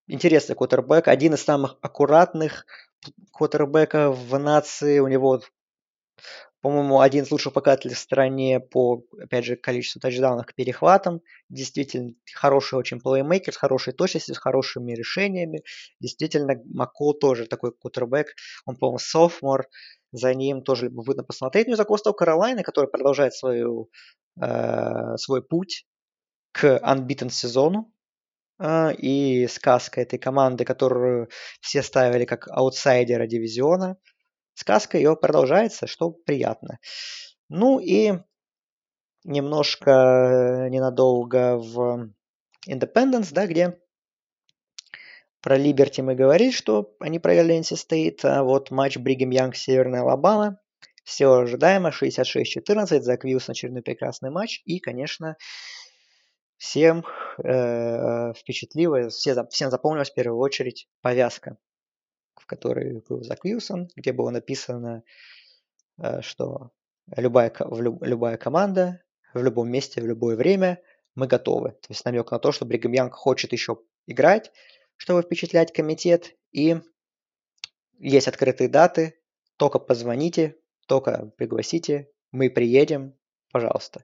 интересный квотербек. Один из самых аккуратных квотербеков в нации. У него по-моему, один из лучших показателей в стране по, опять же, количеству тачдаунов к перехватам. Действительно, хороший очень плеймейкер, с хорошей точностью, с хорошими решениями. Действительно, Мако тоже такой кутербэк. Он, по-моему, софмор. За ним тоже любопытно посмотреть. Ну и за Костел Каролайны, который продолжает свою, э, свой путь к unbeaten сезону. Э, и сказка этой команды, которую все ставили как аутсайдера дивизиона – сказка ее продолжается, что приятно. Ну и немножко э, ненадолго в Independents, да, где про Либерти мы говорили, что они проиграли NC State, а вот матч Бригем Янг Северная Алабама. Все ожидаемо, 66-14, Зак Вилсон очередной прекрасный матч. И, конечно, всем э, впечатлило, все, всем запомнилась в первую очередь повязка в которой был Зак Вилсон, где было написано, э, что любая, любая команда в любом месте, в любое время мы готовы. То есть намек на то, что Бригам Янг хочет еще играть, чтобы впечатлять комитет. И есть открытые даты. Только позвоните, только пригласите, мы приедем, пожалуйста.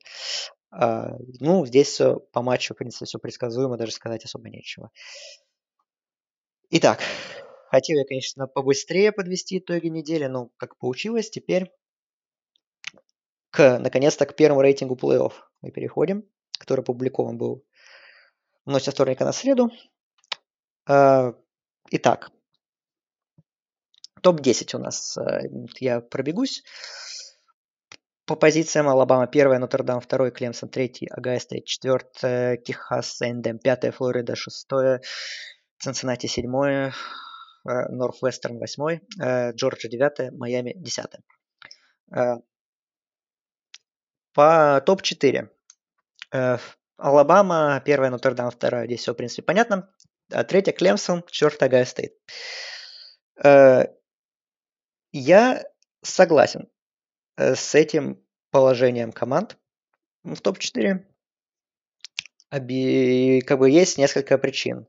А, ну, здесь по матчу, в принципе, все предсказуемо, даже сказать особо нечего. Итак, Хотел я, конечно, побыстрее подвести итоги недели, но как получилось, теперь к, наконец-то к первому рейтингу плей-офф мы переходим, который опубликован был в ночь вторника на среду. А, итак, топ-10 у нас. А, я пробегусь. По позициям Алабама первая, Нотр-Дам второй, Клемсон третий, Огайо Стейт четвертое, Техас Эндем пятое, Флорида шестое, Цинциннати седьмое, Нортвестерн 8, Джорджия 9, Майами 10. Э, по топ-4. Э, Алабама, первая, Нотр-Дам, вторая. Здесь все, в принципе, понятно. А третья Клемсон, четвертая Огайо Стейт. Я согласен э, с этим положением команд в топ-4. Как бы есть несколько причин.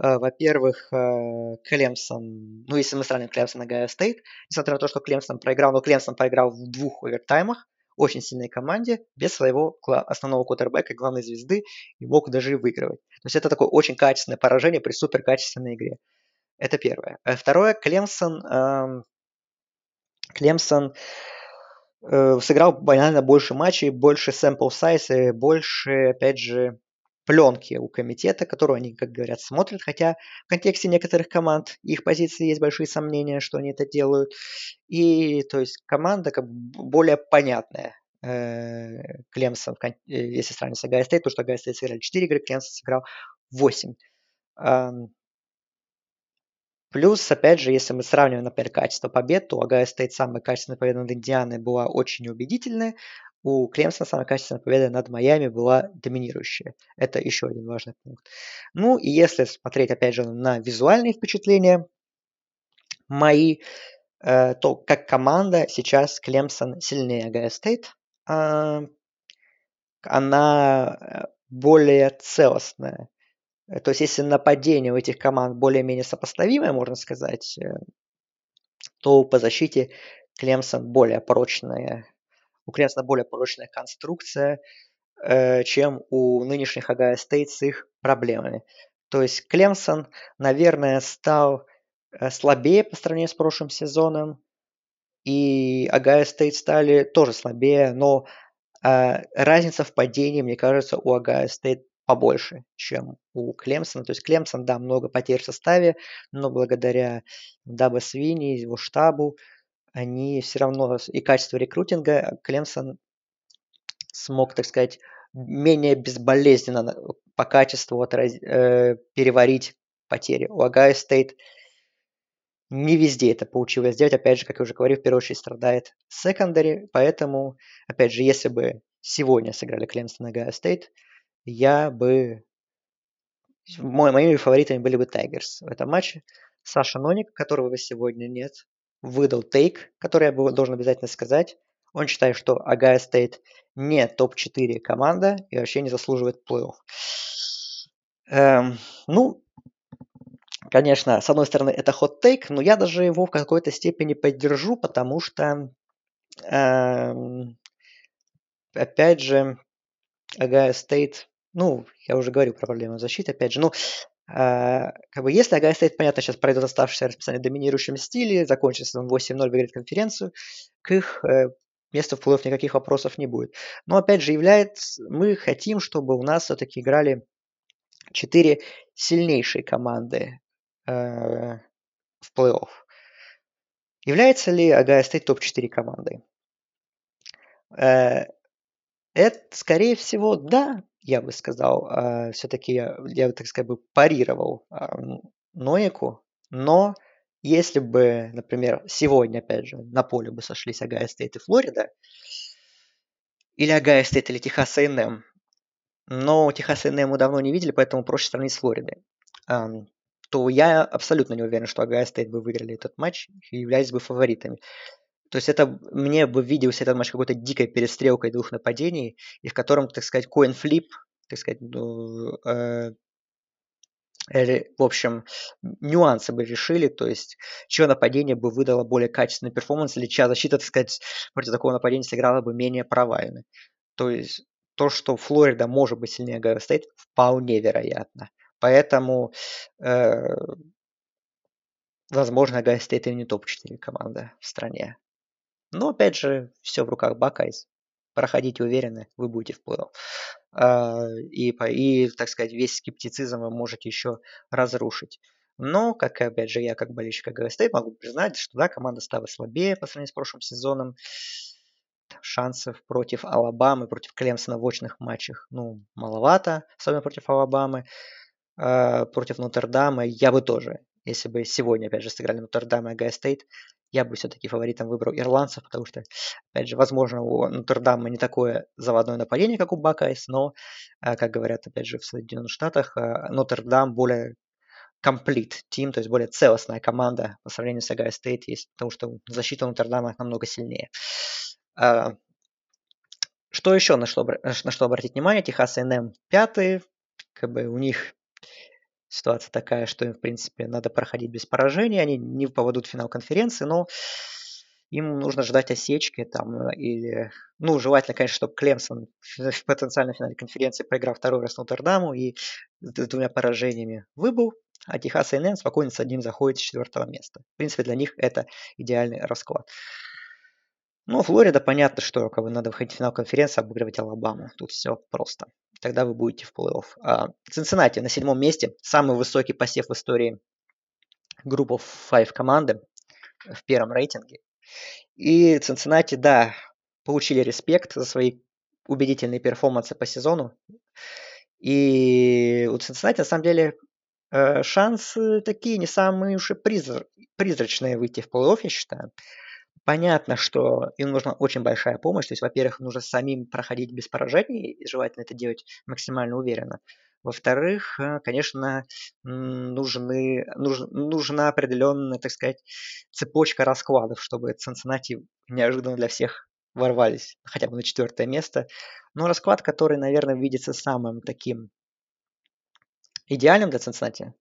Э, во-первых, э, Клемсон, ну, если мы сравним Клемсон и Гайо Стейт, несмотря на то, что Клемсон проиграл, но Клемсон проиграл в двух овертаймах, очень сильной команде, без своего основного кутербека, главной звезды, и мог даже и выигрывать. То есть это такое очень качественное поражение при супер качественной игре. Это первое. Второе, Клемсон, эм, Клемсон э, сыграл банально больше матчей, больше sample size, больше, опять же, пленки у комитета, которую они, как говорят, смотрят, хотя в контексте некоторых команд их позиции есть большие сомнения, что они это делают. И, то есть, команда как более понятная. Э, Клемсон, э, если сравнивать с Огайо Стейт, то что Огайо Стейт сыграли 4 игры, Клемсон сыграл 8. Плюс, опять же, если мы сравниваем, например, качество побед, то у Огайо Стейт самая качественная победа над Индианой была очень убедительная, у Клемсона самая качественная победа над Майами была доминирующая. Это еще один важный пункт. Ну и если смотреть, опять же, на визуальные впечатления мои, э, то как команда сейчас Клемсон сильнее Огайо Стейт. А, она э, более целостная. То есть если нападение у этих команд более-менее сопоставимое, можно сказать, э, то по защите Клемсон более прочная у Клемсона более прочная конструкция, э, чем у нынешних Огайо Стейт с их проблемами. То есть Клемсон, наверное, стал э, слабее по сравнению с прошлым сезоном, и Огайо Стейт стали тоже слабее, но э, разница в падении, мне кажется, у Огайо Стейт побольше, чем у Клемсона. То есть Клемсон, да, много потерь в составе, но благодаря Дабо Свини, его штабу, они все равно и качество рекрутинга Клемсон смог, так сказать, менее безболезненно по качеству отраз... э, переварить потери. У Огайо Стейт не везде это получилось сделать. Опять же, как я уже говорил, в первую очередь страдает secondary. Поэтому, опять же, если бы сегодня сыграли Клемсон и Огайо Стейт, я бы... Моими фаворитами были бы Тайгерс в этом матче. Саша Ноник, которого сегодня нет, выдал take, который я должен обязательно сказать. Он считает, что Огайо Стейт не топ-4 команда и вообще не заслуживает плей-офф. Эм, ну, конечно, с одной стороны, это hot take, но я даже его в какой-то степени поддержу, потому что, эм, опять же, Огайо Стейт, ну, я уже говорил про проблему защиты, опять же, ну, а, как бы если Огайо Стейт, понятно, сейчас пройдет оставшееся расписание в доминирующем стиле, закончит сезон 8-0, выиграет конференцию, к их э, месту в плей никаких вопросов не будет. Но опять же, является, мы хотим, чтобы у нас все-таки играли четыре сильнейшие команды э, в плей-офф. Является ли Огайо Стейт топ-4 командой? Э, это, скорее всего, да, я бы сказал, э, все-таки я, я, так сказать, бы парировал Нонику, но если бы, например, сегодня, опять же, на поле бы сошлись Огайо Стейт и Флорида, или Огайо Стейт или Техас A&M, но Техас A&M мы давно не видели, поэтому проще сравнить с Флоридой, то я абсолютно не уверен, что Огайо Стейт бы выиграли этот матч и являлись бы фаворитами. То есть это мне бы виделся этот матч какой-то дикой перестрелкой двух нападений, и в котором, так сказать, flip, так сказать, ну, э, в общем, нюансы бы решили, то есть чье нападение бы выдало более качественный перформанс, или чья защита, так сказать, против такого нападения сыграла бы менее провально. То есть то, что Флорида может быть сильнее Огайо Стейт, вполне вероятно. Поэтому, э, возможно, Огайо Стейт и не топ-4 команда в стране. Но опять же, все в руках Buckeyes. Проходите уверенно, вы будете в плей-офф, и, и, так сказать, весь скептицизм вы можете еще разрушить. Но, как опять же, я как болельщик Огайо Стейт могу признать, что да, команда стала слабее по сравнению с прошлым сезоном. Шансов против Алабамы, против Клемсона в очных матчах, ну, маловато, особенно против Алабамы. Э, против Нотр-Дама я бы тоже, если бы сегодня, опять же, сыграли Нотр-Дам и Огайо Стейт, я бы все-таки фаворитом выбрал ирландцев, потому что, опять же, возможно, у Нотр-Дама не такое заводное нападение, как у Buckeyes, но, э, как говорят, опять же, в Соединенных Штатах, э, Нотр-Дам более complete team, то есть более целостная команда по сравнению с Огайо Стейт, потому что защита Нотр-Дама намного сильнее. А, что еще на что, на что обратить внимание? Техас A&M пятый, как бы у них ситуация такая, что им, в принципе, надо проходить без поражений, они не попадут в финал конференции, но им нужно ждать осечки там или, ну, желательно, конечно, чтобы Клемсон в потенциальном финале конференции проиграл второй раз Нотр-Даму и с двумя поражениями выбыл, а Техас A&M спокойно с одним заходит с четвертого места. В принципе, для них это идеальный расклад. Ну, Флорида, понятно, что как бы, надо выходить в финал конференции, обыгрывать Алабаму. Тут все просто. Тогда вы будете в плей-офф. А, Цинциннати на седьмом месте. Самый высокий посев в истории группы Five команды в первом рейтинге. И Цинциннати, да, получили респект за свои убедительные перформансы по сезону. И у Цинциннати, на самом деле, э, шансы такие не самые уж и призрачные выйти в плей-офф, я считаю. Понятно, что им нужна очень большая помощь. То есть, во-первых, нужно самим проходить без поражений, и желательно это делать максимально уверенно. Во-вторых, э, конечно, нужны, нуж, нужна определенная, так сказать, цепочка раскладов, чтобы Цинциннати неожиданно для всех ворвались хотя бы на четвертое место. Но расклад, который, наверное, видится самым таким идеальным для Цинциннати,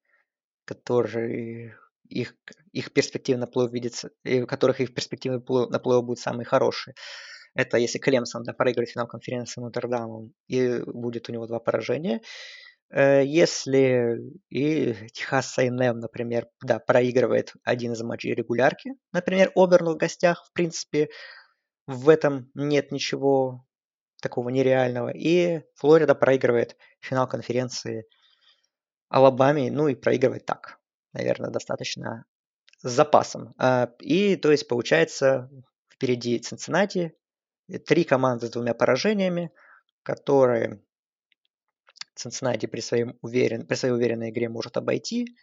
который их, их перспективы на плей видится, и у которых их перспективы на плей будут самые хорошие. Это если Клемсон да, проиграет финал конференции Нотр-Дамом и будет у него два поражения. Э, если и Техас A&M, например, да, проигрывает один из матчей регулярки, например, Оберну в гостях, в принципе, в этом нет ничего такого нереального. И Флорида проигрывает финал конференции Алабаме, ну и проигрывает так наверное, достаточно с запасом. А, и, то есть, получается, впереди Цинциннати, три команды с двумя поражениями, которые Цинциннати при, своем уверен, при своей уверенной игре может обойти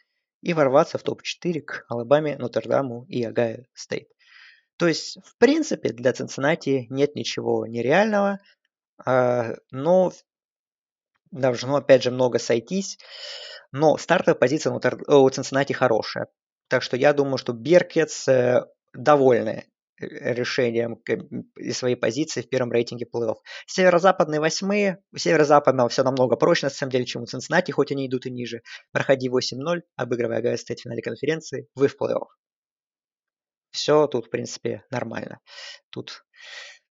и ворваться в топ-4 к Алабаме, Нотр-Даму и Огайо Стейт. То есть, в принципе, для Цинциннати нет ничего нереального, а, но должно, опять же, много сойтись. Но стартовая позиция у Цинциннати хорошая. Так что я думаю, что Беркетс э, довольны э, решением из своей позиции в первом рейтинге плей-офф. Северо-западные восьмые. У северо-западного все намного проще, на самом деле, чем у Цинциннати, хоть они идут и ниже. Проходи 8-0, обыгрывая Гайо в финале конференции, вы в плей-офф. Все тут, в принципе, нормально. Тут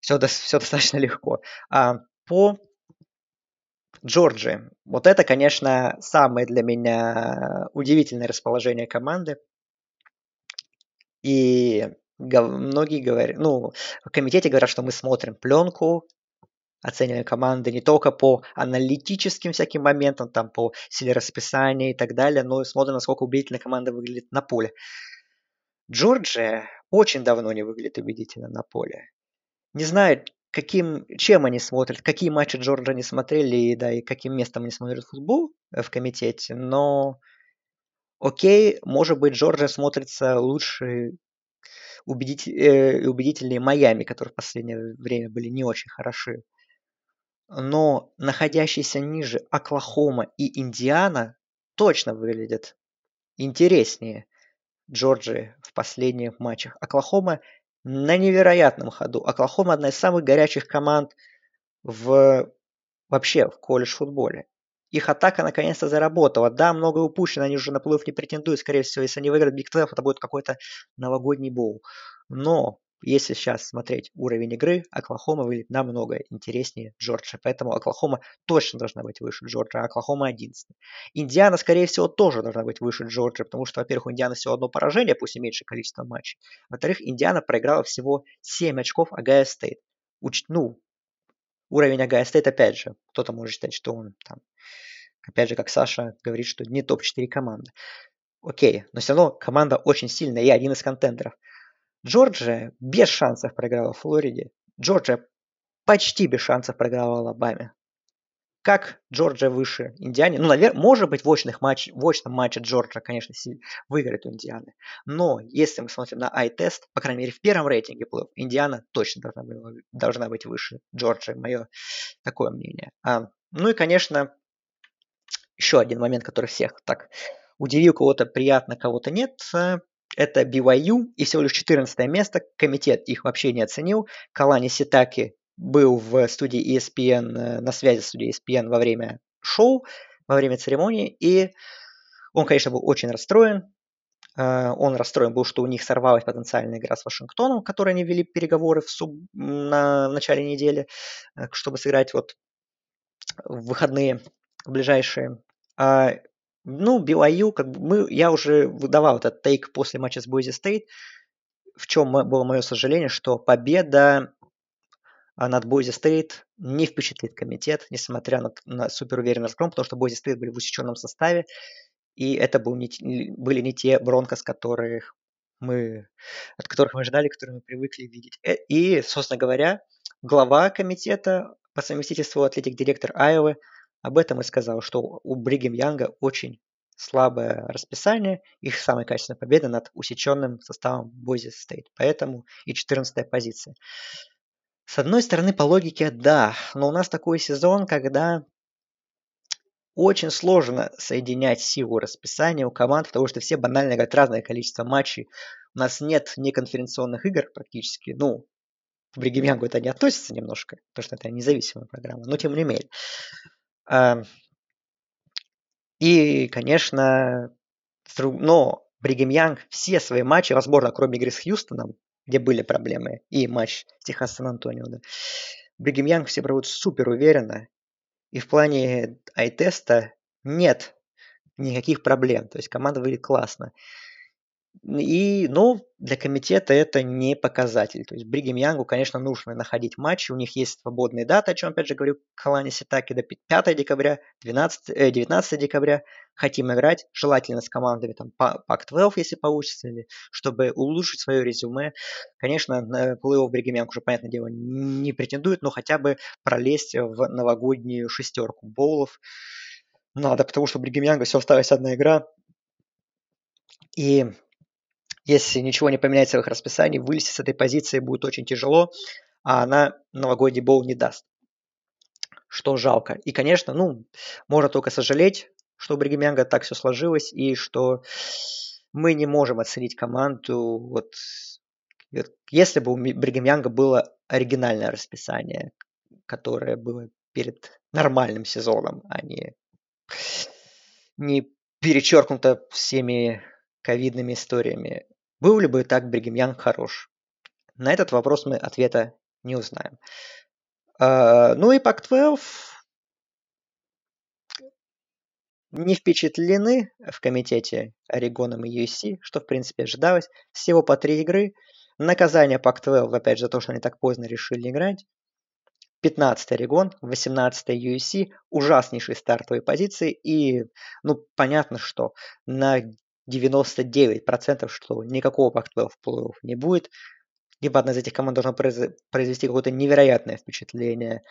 все, все достаточно легко. А по Джорджи. Вот это, конечно, самое для меня удивительное расположение команды. И многие говорят, ну, в комитете говорят, что мы смотрим пленку, оцениваем команды не только по аналитическим всяким моментам, там по силе расписания и так далее, но и смотрим, насколько убедительно команда выглядит на поле. Джорджия очень давно не выглядит убедительно на поле. Не знаю, каким, чем они смотрят, какие матчи Джорджа они смотрели, и, да, и каким местом они смотрят футбол э, в комитете, но окей, может быть, Джорджа смотрится лучше убедитель, э, убедительнее Майами, которые в последнее время были не очень хороши. Но находящиеся ниже Оклахома и Индиана точно выглядят интереснее Джорджии в последних матчах. Оклахома на невероятном ходу. Оклахома одна из самых горячих команд в вообще в колледж-футболе. Их атака наконец-то заработала. Да, много упущено, они уже на плей не претендуют. Скорее всего, если они выиграют Биг 12, это будет какой-то новогодний боул. Но если сейчас смотреть уровень игры, Оклахома выглядит намного интереснее Джорджа. Поэтому Оклахома точно должна быть выше Джорджа, а Оклахома 11. Индиана, скорее всего, тоже должна быть выше Джорджии, потому что, во-первых, у Индианы всего одно поражение, пусть и меньшее количество матчей. Во-вторых, Индиана проиграла всего 7 очков Огайо Стейт. Уч... Ну, уровень Огайо Стейт, опять же, кто-то может считать, что он там, опять же, как Саша говорит, что не топ-4 команды. Окей, но все равно команда очень сильная и один из contender ов. Джорджия без шансов проиграла Флориде. Джорджия почти без шансов проиграла Алабаме. Как Джорджия выше Индианы? Ну, наверное, может быть, в, очных матч, в очном матче Джорджия, конечно, выиграет у Индианы. Но если мы смотрим на ай-тест, по крайней мере, в первом рейтинге плей Индиана точно должна быть, должна быть выше Джорджии. Мое такое мнение. А, ну и, конечно, еще один момент, который всех так удивил кого-то приятно, кого-то нет. Это BYU и всего лишь 14 место. Комитет их вообще не оценил. Калани Ситаки был в студии ESPN, на связи с студией ESPN во время шоу, во время церемонии. И он, конечно, был очень расстроен. Он расстроен был, что у них сорвалась потенциальная игра с Вашингтоном, которой они вели переговоры в, суб... на... в начале недели, чтобы сыграть вот в выходные ближайшие. Ну, BYU, как бы мы, я уже выдавал этот тейк после матча с Boise State. В чем было мое сожаление, что победа а, над Boise State не впечатлит комитет, несмотря на, на суперуверенный разгром, потому что Boise State были в усеченном составе, и это был не, были не те Broncos, которых мы, от которых мы ждали, которые мы привыкли видеть. Э, и, собственно говоря, глава комитета по совместительству athletic директор Айовы об этом и сказал, что у Бригем Янга очень слабое расписание, их самая качественная победа над усеченным составом Boise State. Поэтому и 14 позиция. С одной стороны, по логике, да, но у нас такой сезон, когда очень сложно соединять силу расписания у команд, потому что все банально играют разное количество матчей. У нас нет неконференционных игр практически. Ну, в Бригемянгу это не относится немножко, потому что это независимая программа, но тем не менее. И, конечно, но Бригем Янг все свои матчи, возможно, кроме игры с Хьюстоном, где были проблемы, и матч с Техас Сан-Антонио, да, Бригем Янг все проводят супер уверенно, и в плане ай-теста нет никаких проблем. То есть команда выглядит классно. И, ну, для комитета это не показатель. То есть Бригем Янгу, конечно, нужно находить матчи. У них есть свободные даты, о чем, опять же, говорю, Калани Ситаки до 5 декабря, 12, э, 19 декабря. Хотим играть, желательно с командами там Пак-12, если получится, или чтобы улучшить свое резюме. Конечно, на плей-офф Бригем Янг уже, понятное дело, не претендует, но хотя бы пролезть в новогоднюю шестерку боулов надо, потому что Бригем Янга все осталась одна игра. И если ничего не поменяется в их расписании, вылезти с этой позиции будет очень тяжело, а она новогодний боул не даст. Что жалко. И, конечно, ну, можно только сожалеть, что у Бригемянга так все сложилось, и что мы не можем оценить команду. Вот, если бы у Бригемянга было оригинальное расписание, которое было перед нормальным сезоном, а не, не перечеркнуто всеми ковидными историями. Был ли бы так Бригем хорош? На этот вопрос мы ответа не узнаем. Uh, ну и Пак-12 не впечатлены в комитете Орегоном и USC, что в принципе ожидалось. Всего по три игры. Наказание Пак-12, опять же, за то, что они так поздно решили играть. 15 Орегон, 18 USC, ужаснейшие стартовые позиции. И, ну, понятно, что на 99%, что никакого Пак-12 в плей-офф не будет. Либо одна из этих команд должна произвести какое-то невероятное впечатление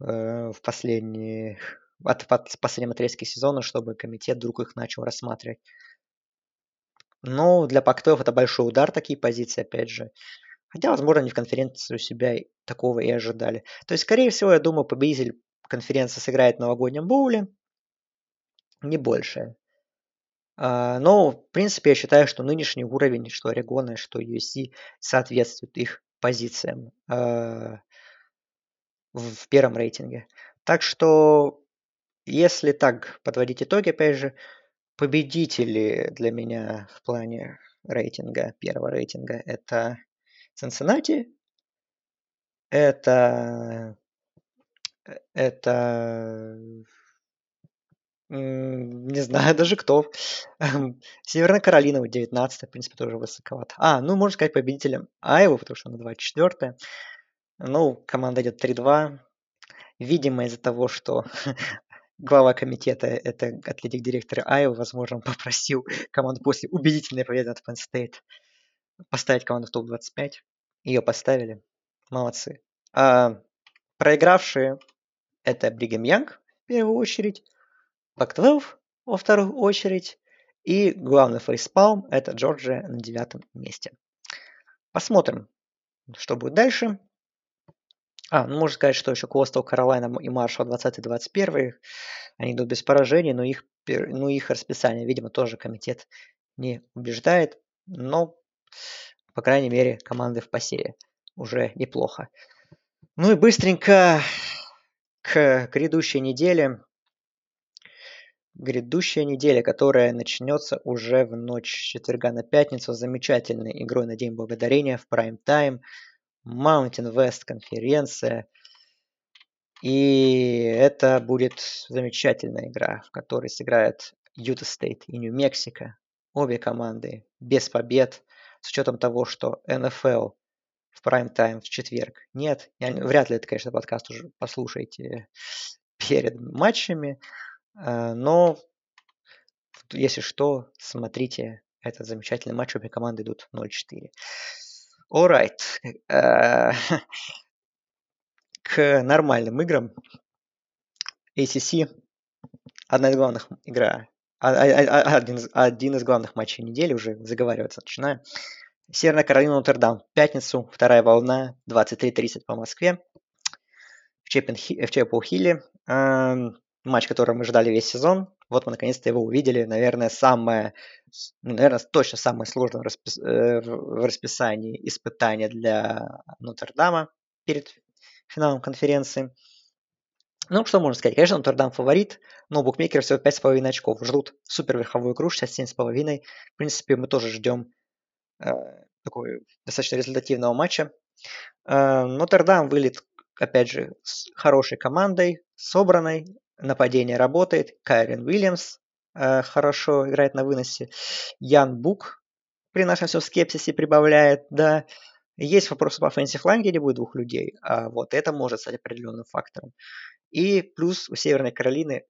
э, в последние, от, от последнем отрезке сезона, чтобы комитет вдруг их начал рассматривать. Но для Пак-12 это большой удар, такие позиции, опять же. Хотя, возможно, они в конференции у себя такого и ожидали. То есть, скорее всего, я думаю, победитель конференции сыграет в новогоднем боуле. Не больше. А, но, в принципе, я считаю, что нынешний уровень, что Орегона, что USC соответствует их позициям а, в первом рейтинге. Так что, если так подводить итоги, опять же, победители для меня в плане рейтинга, первого рейтинга, это Cincinnati, это, э, это не знаю даже кто. Северная Каролина, 19 в принципе, тоже высоковато. А, ну, можно сказать, победителем Айвы, потому что она 24 Ну, команда идет 3-2. Видимо, из-за того, что глава комитета, это атлетик-директор Айвы, возможно, он попросил команду после убедительной победы над Penn State поставить команду в топ-25. Ее поставили. Молодцы. А, проигравшие это Бригем Янг, в первую очередь. Пак-12 во вторую очередь. И главный фейспалм – это Джорджия на девятом месте. Посмотрим, что будет дальше. А, ну можно сказать, что еще Костел, Каролайна и Маршал 20-21, они идут без поражений, но их, ну, их расписание, видимо, тоже комитет не убеждает, но, по крайней мере, команды в посеве уже неплохо. Ну и быстренько к грядущей неделе. Грядущая неделя, которая начнется уже в ночь четверга на пятницу замечательной игрой на День Благодарения в прайм-тайм. Mountain West конференция. И это будет замечательная игра, в которой сыграют Юта Стейт и Нью-Мексико. Обе команды без побед, с учетом того, что НФЛ в прайм-тайм в четверг. Нет, я, вряд ли это, конечно, подкаст уже послушаете перед матчами, но если что, смотрите этот замечательный матч, обе команды идут 0-4. Alright. Э, к нормальным играм. ACC одна из главных игра, а, а, а, один, один из главных матчей недели уже заговариваться начинаем. Северная Каролина, Нотр-Дам. Пятницу, вторая волна, 23.30 по Москве. В, Чеппел-Хилле. Матч, который мы ждали весь сезон. Вот мы наконец-то его увидели. Наверное, самое, ну, наверное, точно самое сложное распис, э, в расписании испытания для Нотр-Дама перед финалом конференции. Ну, что можно сказать? Конечно, Нотр-Дам фаворит, но букмекеры всего 5,5 очков. Ждут супер верховую игру, 67,5. В принципе, мы тоже ждем э, такой достаточно результативного матча. Э, Нотр-Дам вылет, опять же, с хорошей командой, собранной, нападение работает. Кайрен Уильямс э, хорошо играет на выносе. Ян Бук при нашем все скепсисе прибавляет, да. Есть вопросы по offensive line, где будет двух людей, а вот это может стать определенным фактором. И плюс у Северной Каролины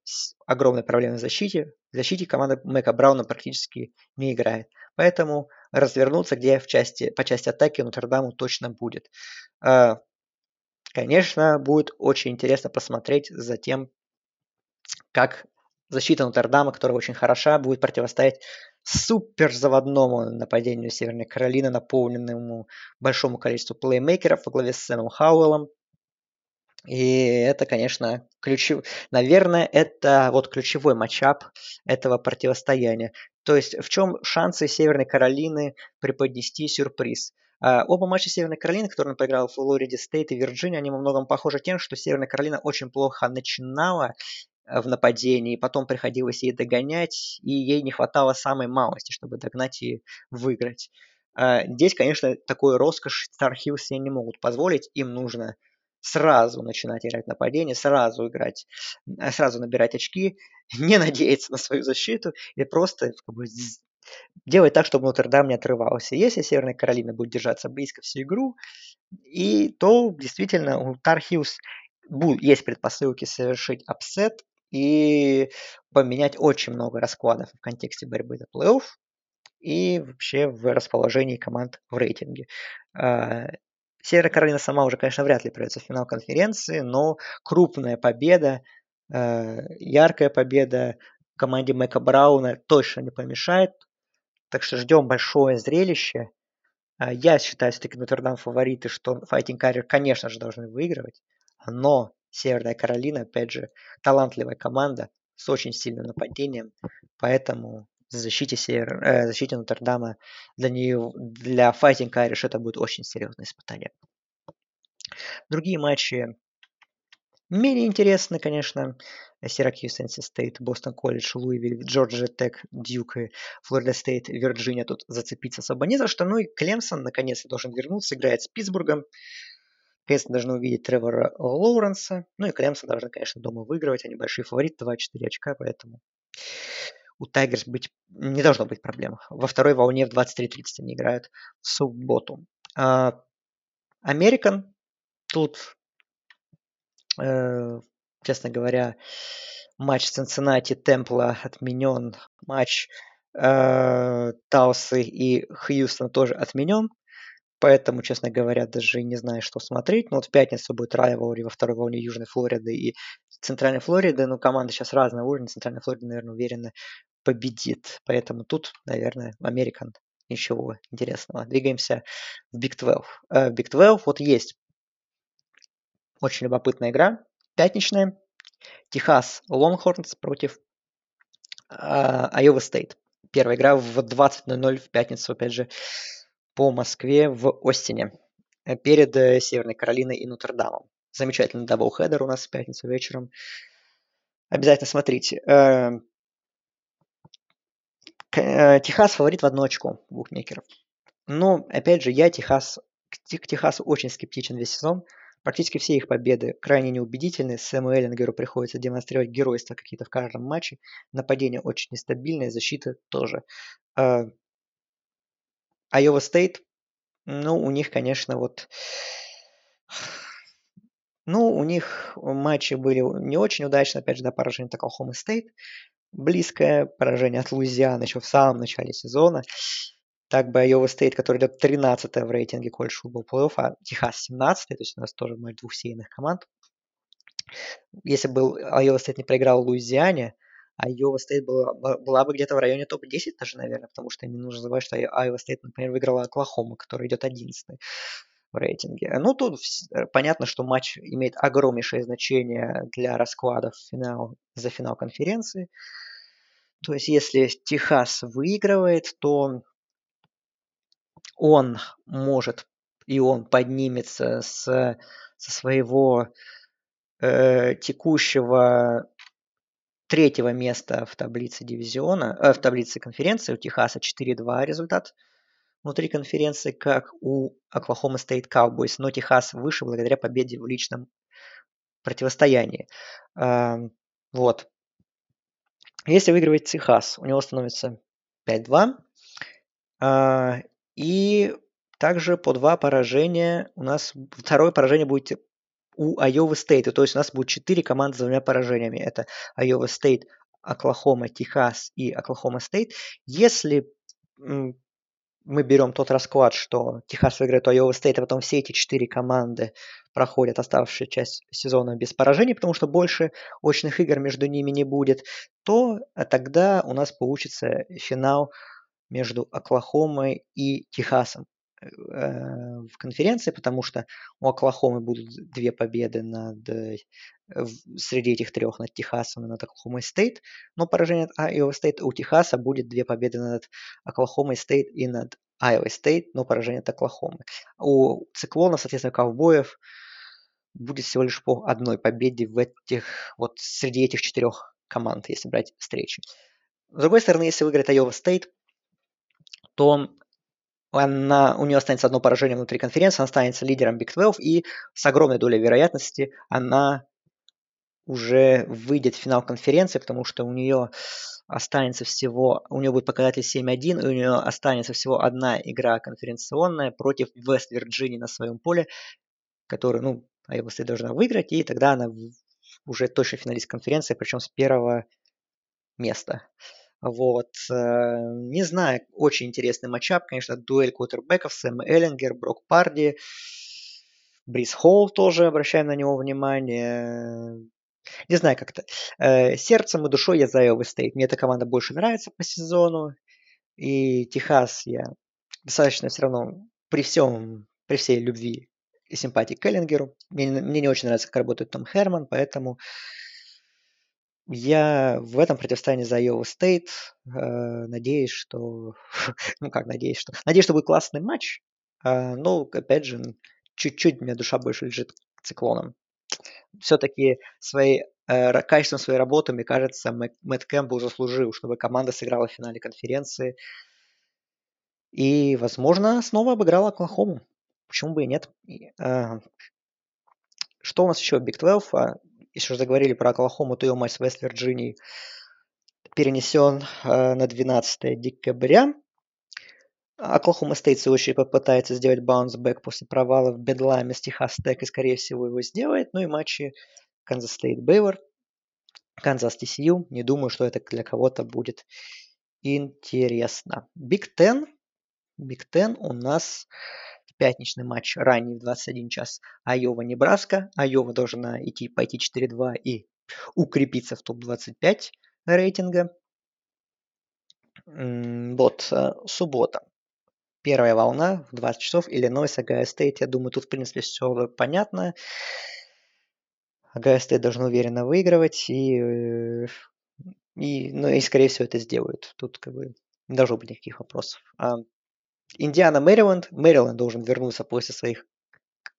огромная проблема в защите. В защите команда Мэка Брауна практически не играет. Поэтому развернуться где в части, по части атаки Нотр-Даму точно будет. А, конечно, будет очень интересно посмотреть за тем, как защита Нотр-Дама, которая очень хороша, будет противостоять супер заводному нападению Северной Каролины, наполненному большому количеству плеймейкеров во главе с Сэмом Хауэллом. И это, конечно, ключев... наверное, это вот ключевой матчап этого противостояния. То есть в чем шансы Северной Каролины преподнести сюрприз? Uh, оба матча Северной Каролины, которые он проиграл в Флориде Стейт и Вирджинии, они во многом похожи тем, что Северная Каролина очень плохо начинала в нападении, потом приходилось ей догонять, и ей не хватало самой малости, чтобы догнать и выиграть. Здесь, конечно, такой роскошь Star Hills себе не могут позволить, им нужно сразу начинать играть нападение, сразу играть, сразу набирать очки, не надеяться на свою защиту и просто как бы, делать так, чтобы Нотр-Дам не отрывался. Если Северная Каролина будет держаться близко всю игру, и то действительно у Tar Heels есть предпосылки совершить upset, и поменять очень много раскладов в контексте борьбы за плей-офф и вообще в расположении команд в рейтинге. А, Северная Каролина сама уже, конечно, вряд ли пройдет в финал конференции, но крупная победа, а, яркая победа команде Мэка Брауна точно не помешает. Так что ждем большое зрелище. А, я считаю все-таки Нотр-Дам фавориты, что Fighting Carrier, конечно же, должны выигрывать. Но Северная Каролина, опять же, талантливая команда с очень сильным нападением, поэтому защите, Север, э, защите Нотр-Дама для, нее, для Fighting Irish это будет очень серьезное испытание. Другие матчи менее интересны, конечно. Сиракьюз, NC State, Бостон Колледж, Луивиль, Джорджия Тек, Дьюк Флорида Стейт, Вирджиния. Тут зацепиться особо не за что. Ну и Клемсон наконец-то должен вернуться, играет с Питтсбургом. Конечно, должны увидеть Тревора Лоуренса. Ну и Клемсон должны, конечно, дома выигрывать. Они большие фавориты, 24 очка, поэтому у Tigers быть, не должно быть проблем. Во второй волне в 23.30 они играют в субботу. Американ uh, тут, uh, честно говоря, матч Цинциннати Темпла отменен. Матч uh, Таусы и Хьюстон тоже отменен. Поэтому, честно говоря, даже не знаю, что смотреть. Но вот в пятницу будет Райвори во второй волне Южной Флориды и Центральной Флориды. Ну, команда сейчас разного уровня. Центральная Флорида, наверное, уверенно победит. Поэтому тут, наверное, Американ ничего интересного. Двигаемся в Big 12. Э, в Big 12 вот есть очень любопытная игра, пятничная. Техас Longhorns против Айова Стейт. Первая игра в 20.00 в пятницу, опять же, по Москве в Остине. Э, перед э, Северной Каролиной и Нотр-Дамом. Замечательный doubleheader у нас в пятницу вечером. Обязательно смотрите. Э, Техас фаворит в одно очко букмекеров. Но, опять же, я Техас, к Техасу очень скептичен весь сезон. Практически все их победы крайне неубедительны. Сэму Эллингеру приходится демонстрировать геройство какие-то в каждом матче. Нападение очень нестабильное, защита тоже. Айова Стейт, ну, у них, конечно, вот... Ну, у них матчи были не очень удачные, опять же, до поражения от Оклахома Стейт. Близкое поражение от Луизианы еще в самом начале сезона. Так бы Айова Стейт, который идет 13 в рейтинге College Football Playoff, а Техас 17 то есть у нас тоже матч двух сеяных команд. Если бы Айова Стейт не проиграл Луизиане, Айова Стейт была, была бы где-то в районе топ-10 даже, наверное, потому что не нужно забывать, что Айова Стейт, например, выиграла Оклахома, который идет 11 в рейтинге. Ну, тут понятно, что матч имеет огромнейшее значение для раскладов финал, за финал конференции. То есть, если Техас выигрывает, то он может и он поднимется с, со своего э, текущего третьего места в таблице дивизиона, э, в таблице конференции у Техаса 4-2 результат внутри конференции, как у Oklahoma State Cowboys, но Техас выше благодаря победе в личном противостоянии. Э, вот. Если выигрывает Техас, у него становится 5-2. Э, и также по два поражения у нас второе поражение будет у Айовы Стейта. То есть у нас будет четыре команды с двумя поражениями. Это Айова Стейт, Оклахома, Техас и Оклахома Стейт. Если мы берем тот расклад, что Техас выиграет у Айова Стейт, а потом все эти четыре команды проходят оставшуюся часть сезона без поражений, потому что больше очных игр между ними не будет, то а тогда у нас получится финал между Оклахомой и Техасом в конференции, потому что у Оклахомы будут две победы над, э, среди этих трех над Техасом и над Оклахомой Стейт, но поражение от Айова Стейт у Техаса будет две победы над Оклахомой Стейт и над Айова Стейт, но поражение от Оклахомы. У Циклона, соответственно, ковбоев будет всего лишь по одной победе в этих, вот среди этих четырех команд, если брать встречи. С другой стороны, если выиграет Айова Стейт, то она, у нее останется одно поражение внутри конференции, она останется лидером Big 12, и с огромной долей вероятности она уже выйдет в финал конференции, потому что у нее останется всего, у нее будет показатель 7-1, и у нее останется всего одна игра конференционная против Вест-Вирджинии на своем поле, которую, ну, Айова Стейт должна выиграть, и тогда она уже точно финалист конференции, причем с первого места. Вот. Э, не знаю, очень интересный матчап, конечно, дуэль квотербеков, Сэм Эллингер, Брок Парди, Брис Холл тоже, обращаем на него внимание. Не знаю как-то. Э, сердцем и душой я за Iowa State. Мне эта команда больше нравится по сезону. И Техас я достаточно все равно при всем, при всей любви и симпатии к Эллингеру. Мне, мне не очень нравится, как работает Том Херман, поэтому я в этом противостоянии за Iowa State э, надеюсь, что... ну как надеюсь, что... Надеюсь, что будет классный матч. Э, но, опять же, чуть-чуть меня душа больше лежит к циклонам. Все-таки своей, э, качеством своей работы, мне кажется, Мэтт Кэмпбелл заслужил, чтобы команда сыграла в финале конференции. И, возможно, снова обыграла Оклахому. Почему бы и нет? Э, что у нас еще Big 12? Если уже заговорили про Оклахому, то ее матч с Вест-Вирджинией перенесен э, на 12 декабря. Оклахома Стейт, в свою очередь, попытается сделать bounce back после провала в Бедламе с Техас Тек и, скорее всего, его сделает. Ну и матчи Канзас Стейт Бейлор, Канзас TCU. Не думаю, что это для кого-то будет интересно. Big Ten. Big Ten у нас пятничный матч ранний в 21 час Айова-Небраска. Айова должна идти, пойти 4-2 и укрепиться в топ-25 рейтинга. Вот, э, суббота. Первая волна в 20 часов. Иллинойс, Огайо Стейт. Я думаю, тут, в принципе, все понятно. Огайо Стейт должны уверенно выигрывать, и, э, и, ну, и, скорее всего, это сделают. Тут как бы не должно быть никаких вопросов. А Индиана, Мэриленд. Мэриленд должен вернуться после своих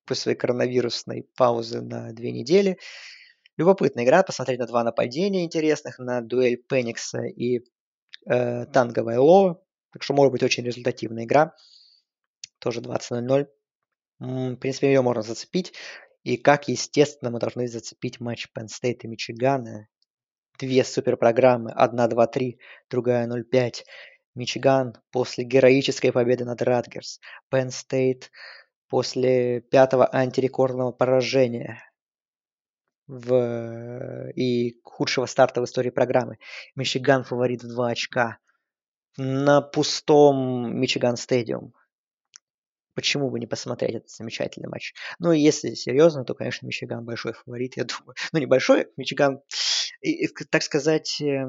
после своей коронавирусной паузы на две недели. Любопытная игра, посмотреть на два нападения интересных, на дуэль Пеникса и э, Танговое Ло. Так что может быть очень результативная игра. Тоже 20.00. В принципе, ее можно зацепить. И как, естественно, мы должны зацепить матч Penn State и Мичигана. Две суперпрограммы. Одна 2-3, другая 0-5. Мичиган после героической победы над Радгерс. Penn State после пятого антирекордного поражения в, и худшего старта в истории программы. Мичиган фаворит в 2 очка на пустом Мичиган Стадиум. Почему бы не посмотреть этот замечательный матч? Ну, и если серьезно, то, конечно, Мичиган большой фаворит, я думаю. Ну, небольшой, Мичиган, так сказать, э,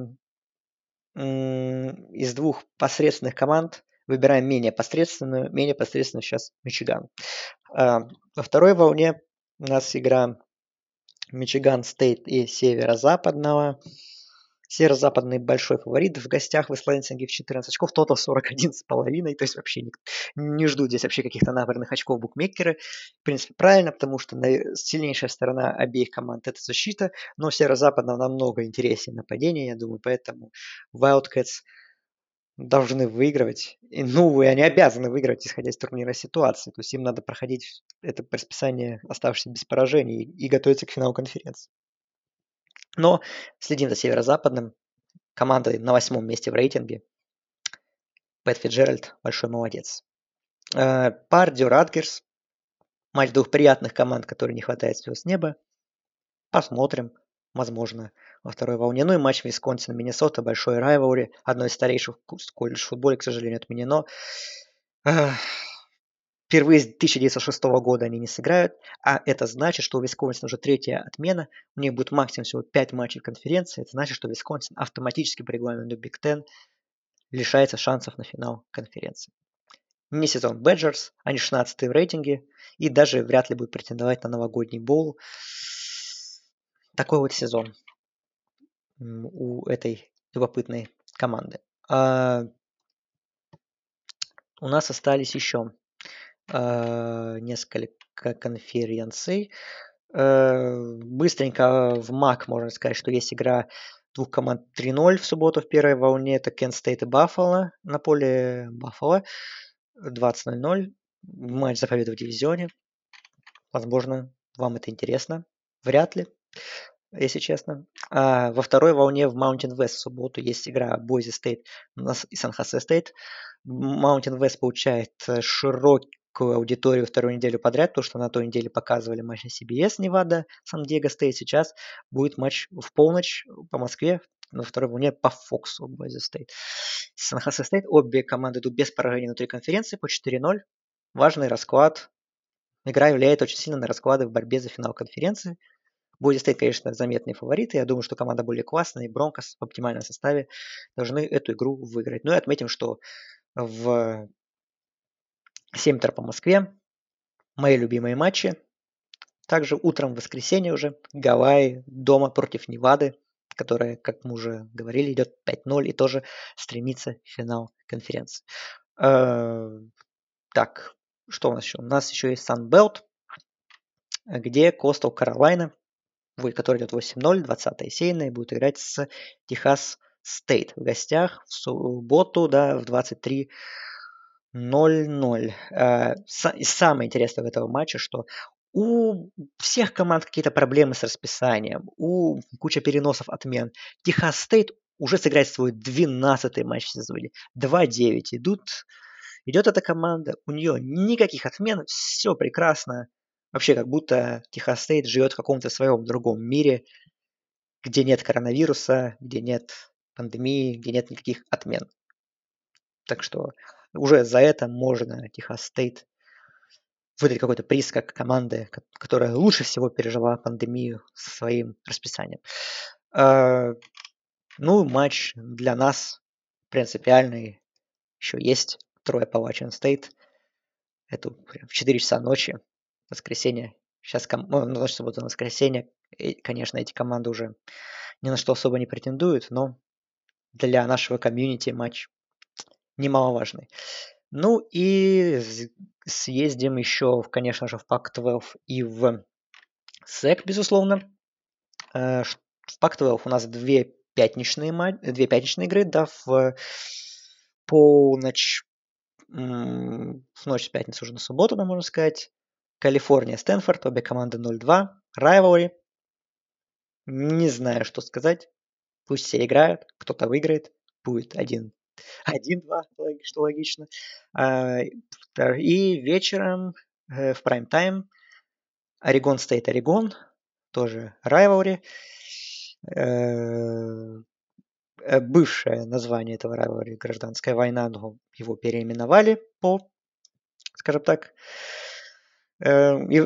из двух посредственных команд выбираем менее посредственную. Менее посредственную сейчас Мичиган. А, во второй волне у нас игра Мичиган Стейт и Северо-Западного. Северо-западный большой фаворит в гостях в Исландинге в 14 очков, тотал 41 с половиной, то есть вообще не, не жду здесь вообще каких-то набранных очков букмекеры. В принципе, правильно, потому что сильнейшая сторона обеих команд это защита, но северо-западного намного интереснее нападение, я думаю, поэтому Wildcats должны выигрывать. И, ну, и они обязаны выиграть, исходя из турнира ситуации. То есть им надо проходить это расписание, оставшееся без поражений, и, и готовиться к финалу конференции. Но следим за северо-западным. Команда на восьмом месте в рейтинге. Пэт Фиджеральд большой молодец. Э, Пардио Радгерс. Матч двух приятных команд, которые не хватает звезд неба. Посмотрим возможно, во второй волне. Ну и матч Висконсин Миннесота, большой райвори, одно из старейших колледж футболе, к сожалению, отменено. Впервые с 1906 года они не сыграют, а это значит, что у Висконсина уже третья отмена, у них будет максимум всего 5 матчей конференции, это значит, что Висконсин автоматически по регламенту Big Ten лишается шансов на финал конференции. Не сезон Бэджерс, они 16 в рейтинге и даже вряд ли будут претендовать на новогодний боул такой вот сезон у этой любопытной команды. А, у нас остались еще несколько конференций. А, быстренько в МАК можно сказать, что есть игра двух команд 3-0 в субботу в первой волне. Это Кент Стейт и Баффало на поле Баффало. 20.00. Матч за победу в дивизионе. Возможно, вам это интересно. Вряд ли если честно. А во второй волне в Mountain West в субботу есть игра Boise State и San Jose State. Mountain West получает э, широкую аудиторию вторую неделю подряд, потому что на той неделе показывали матч на CBS Невада, Сан-Диего Стейт. Сейчас будет матч в полночь по Москве, на второй волне по Фоксу Boise State. Сан Хосе Стейт, обе команды идут без поражений внутри конференции по 4-0. Важный расклад. Игра влияет очень сильно на расклады в борьбе за финал конференции. Boise State, конечно, заметные фавориты. Я думаю, что команда более классная, и Broncos в оптимальном составе должны эту игру выиграть. Ну и отметим, что в 7 по Москве мои любимые матчи. Также утром в воскресенье уже Гавайи дома против Невады, которая, как мы уже говорили, идет 5-0 и тоже стремится в финал конференции. Э, так, что у нас еще? У нас еще есть Sunbelt, где Костел Каролайна который идет 8-0, 20 сейная, будет играть с Техас Стейт в гостях в субботу, да, в 23 0-0. Э, и самое интересное в этом матче, что у всех команд какие-то проблемы с расписанием, у куча переносов отмен. Техас Стейт уже сыграет свой 12-й матч в сезоне. 2-9 идут. Идет эта команда, у нее никаких отмен, все прекрасно. Вообще, как будто Техас Стейт живет в каком-то своем другом мире, где нет коронавируса, где нет пандемии, где нет никаких отмен. Так что уже за это можно Техас Стейт выдать какой-то приз как команды, которая лучше всего пережила пандемию со своим расписанием. А, ну, матч для нас принципиальный. Еще есть трое по Washington State. Это в 4 часа ночи воскресенье Сейчас, ком... ну, на субботу, на воскресенье, и, конечно, эти команды уже ни на что особо не претендуют, но для нашего комьюнити матч немаловажный. Ну и съездим еще, конечно же, в Pac-12 и в SEC, безусловно. Э, в Pac-12 у нас две пятничные, две пятничные игры, да, в полночь, в ночь с пятницы уже на субботу, да, можно сказать. Калифорния, Стэнфорд, обе команды 0-2. Райвори. Не знаю, что сказать. Пусть все играют, кто-то выиграет. Будет один. Один-два, что логично. А, и вечером э, в прайм-тайм Орегон стоит Орегон. Тоже Райвори. Э, э, бывшее название этого райвори гражданская война, но его переименовали по, скажем так, и,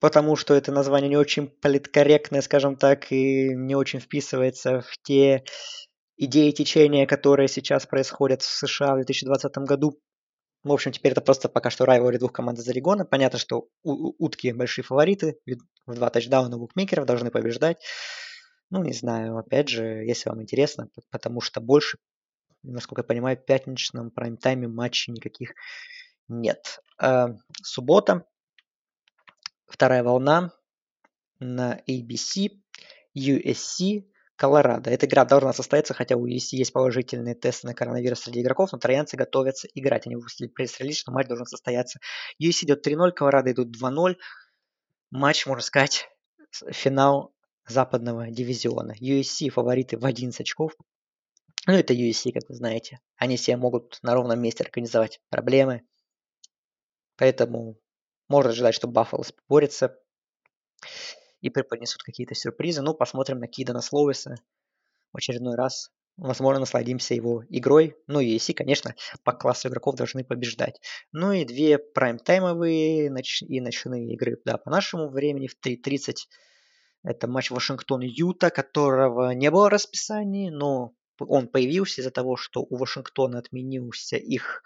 потому что это название не очень политкорректное, скажем так, и не очень вписывается в те идеи течения, которые сейчас происходят в США в 2020 году. В общем, теперь это просто пока что райвори двух команд из Орегона. Понятно, что утки большие фавориты. В два тачдауна букмекеров должны побеждать. Ну, не знаю, опять же, если вам интересно, потому что больше, насколько я понимаю, в пятничном прайм-тайме матчей никаких нет. А, суббота, вторая волна на ABC, USC, Колорадо. Эта игра должна состояться, хотя у USC есть положительные тесты на коронавирус среди игроков, но троянцы готовятся играть. Они выпустили пресс-релиз, что матч должен состояться. USC идет 3-0, Колорадо идут 2-0. Матч, можно сказать, финал западного дивизиона. USC фавориты в 11 очков. Ну, это USC, как вы знаете. Они себе могут на ровном месте организовать проблемы. Поэтому можно ожидать, что Баффало борется и преподнесут какие-то сюрпризы. Ну, посмотрим на Кидана Слоуиса в очередной раз. Возможно, насладимся его игрой. Ну и USC, конечно, по классу игроков должны побеждать. Ну и две прайм-таймовые ноч- и ночные игры, да, по нашему времени в 3.30 это матч Вашингтон-Юта, которого не было в расписании, но он появился из-за того, что у Вашингтона отменился их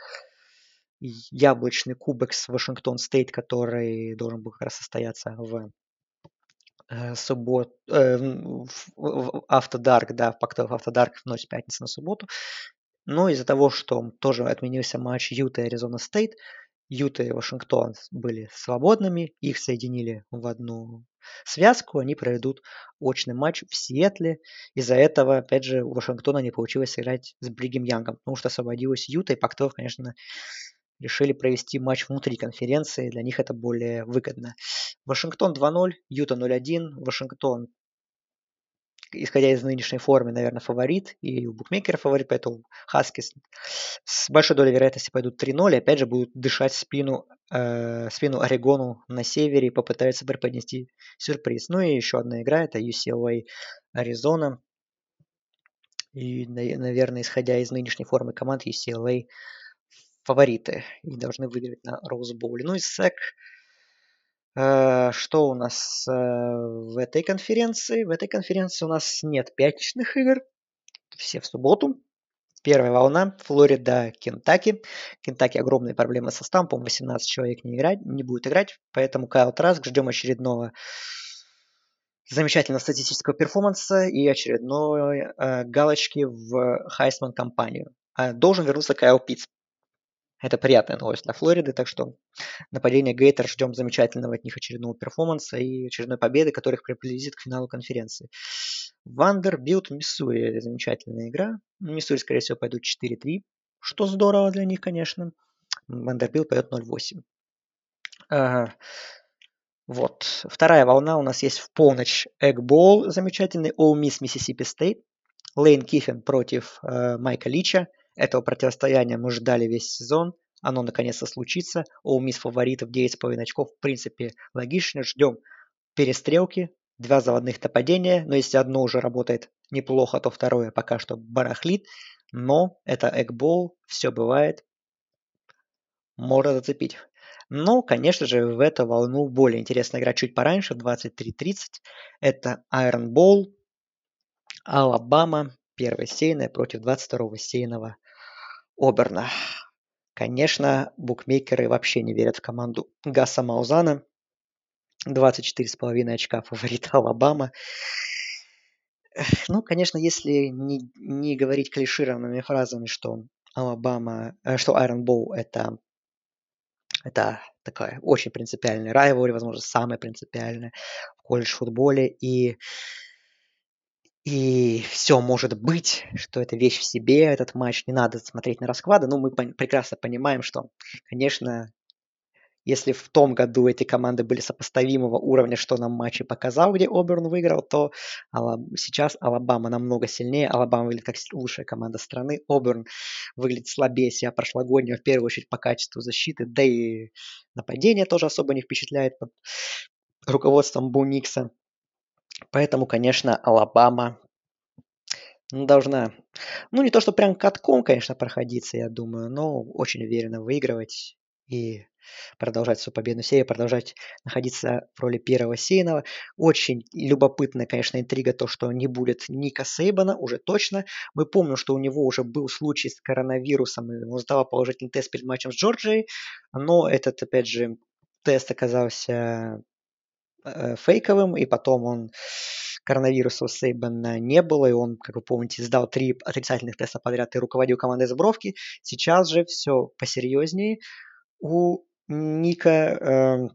яблочный кубок с Вашингтон Стейт, который должен был как раз состояться в э, суббот, э, в After Dark, да, в Pac-12 After Dark в ночь пятницы на субботу. Но из-за того, что тоже отменился матч Юта и Аризона Стейт, Юта и Вашингтон были свободными, их соединили в одну связку, они проведут очный матч в Сиэтле. Из-за этого, опять же, у Вашингтона не получилось сыграть с Бригем Янгом, потому что освободилась Юта, и Пактов, конечно, решили провести матч внутри конференции, для них это более выгодно. Вашингтон 2-0, Юта 0-1, Вашингтон исходя из нынешней формы, наверное, фаворит, и у букмекера фаворит, поэтому Хаски с большой долей вероятности пойдут 3-0, и опять же будут дышать спину, э, спину Орегону на севере и попытаются преподнести сюрприз. Ну и еще одна игра, это UCLA Аризона. И, наверное, исходя из нынешней формы команд, UCLA фавориты и должны выиграть на Роузбоуле. Ну и SEC Э, что у нас э, в этой конференции? В этой конференции у нас нет пятничных игр. Все в субботу. Первая волна. Флорида, Кентаки. Кентаки огромные проблемы со. По-моему, 18 человек не, играть, не будет играть. Поэтому Кайл Траск. Ждем очередного замечательного статистического перформанса и очередной э, галочки в Хайсман кампанию. Э, должен вернуться Кайл Питтс. Это приятная новость для Флориды, так что нападение Гейторс ждем замечательного от них очередного перформанса и очередной победы, которых приблизит к финалу конференции. Вандербилд, Миссури. Замечательная игра. Миссури, скорее всего, пойдут 4-3, что здорово для них, конечно. Вандербилд пойдет 0-8. Ага. Вот. Вторая волна у нас есть в полночь. Эгбол замечательный. All Miss Mississippi State. Лейн Киффин против э, Майка Лича. Этого противостояния мы ждали весь сезон. Оно наконец-то случится. У мисс фаворитов 9,5 очков. В принципе, логично. Ждем перестрелки. Два заводных нападения. Но если одно уже работает неплохо, то второе пока что барахлит. Но это эгбол. Все бывает. Можно зацепить. Но, конечно же, в эту волну более интересная игра чуть пораньше, в 23.30. Это Iron Bowl, Алабама, первая сейная против 22-го сейного Оберна. Конечно, букмекеры вообще не верят в команду Гаса Маузана. 24,5 очка фаворит Алабама. Ну, конечно, если не, не говорить клишированными фразами, что Алабама, э, что Iron Bowl это, это такая очень принципиальная райвори, возможно, самая принципиальная в колледж-футболе, и и все может быть, что это вещь в себе, этот матч, не надо смотреть на расклады. Ну, мы прекрасно понимаем, что, конечно, если в том году эти команды были сопоставимого уровня, что нам матч и показал, где Оберн выиграл, то сейчас Алабама намного сильнее. Алабама выглядит как лучшая команда страны. Оберн выглядит слабее себя прошлогоднего, в первую очередь по качеству защиты, да и нападение тоже особо не впечатляет под руководством Бо Никса. Поэтому, конечно, Алабама должна, ну не то, что прям катком, конечно, проходиться, я думаю, но очень уверенно выигрывать и продолжать свою победную серию, продолжать находиться в роли первого сейного. Очень любопытная, конечно, интрига то, что не будет Ника Сейбана, уже точно. Мы помним, что у него уже был случай с коронавирусом, и он сдавал положительный тест перед матчем с Джорджией, но этот, опять же, тест оказался фейковым, и потом он коронавируса у Сейбана не было, и он, как вы помните, сдал три отрицательных теста подряд и руководил командой Забровки. Сейчас же все посерьезнее. У Ника, э,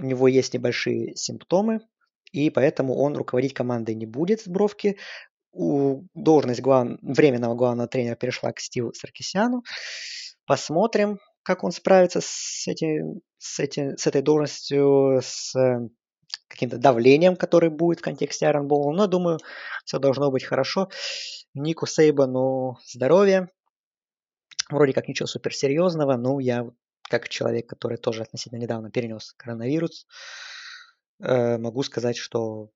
у него есть небольшие симптомы, и поэтому он руководить командой не будет с Бровки. У должность глав... временного главного тренера перешла к Стиву Саркисяну. Посмотрим, как он справится с, этим, с, этим, с этой должностью, с каким-то давлением, которое будет в контексте Iron Bowl. Но думаю, все должно быть хорошо. Нику Сейбану здоровья. Вроде как ничего суперсерьезного, но я как человек, который тоже относительно недавно перенес коронавирус, э, могу сказать, что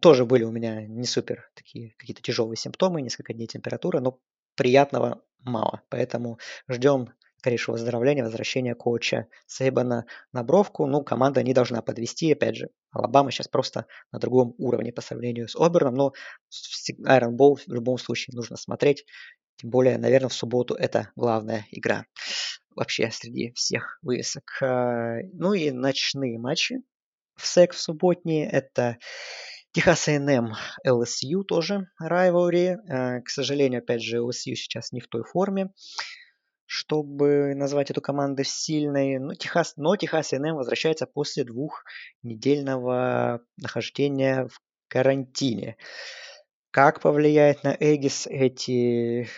тоже были у меня не супер такие какие-то тяжелые симптомы, несколько дней температура, но приятного мало. Поэтому ждем скорейшего выздоровления, возвращения коуча Сейбана на бровку. Ну, команда не должна подвести, опять же. Алабама сейчас просто на другом уровне по сравнению с Оберном, но Iron Bowl в любом случае нужно смотреть. Тем более, наверное, в субботу это главная игра вообще среди всех вывесок. А, ну и ночные матчи в СЭК в субботние. Это Техас A&M LSU тоже. А, к сожалению, опять же, LSU сейчас не в той форме, чтобы назвать эту команду сильной. Но Техас, но Техас A&M возвращается после двухнедельного нахождения в карантине. Как повлияет на Эгис эти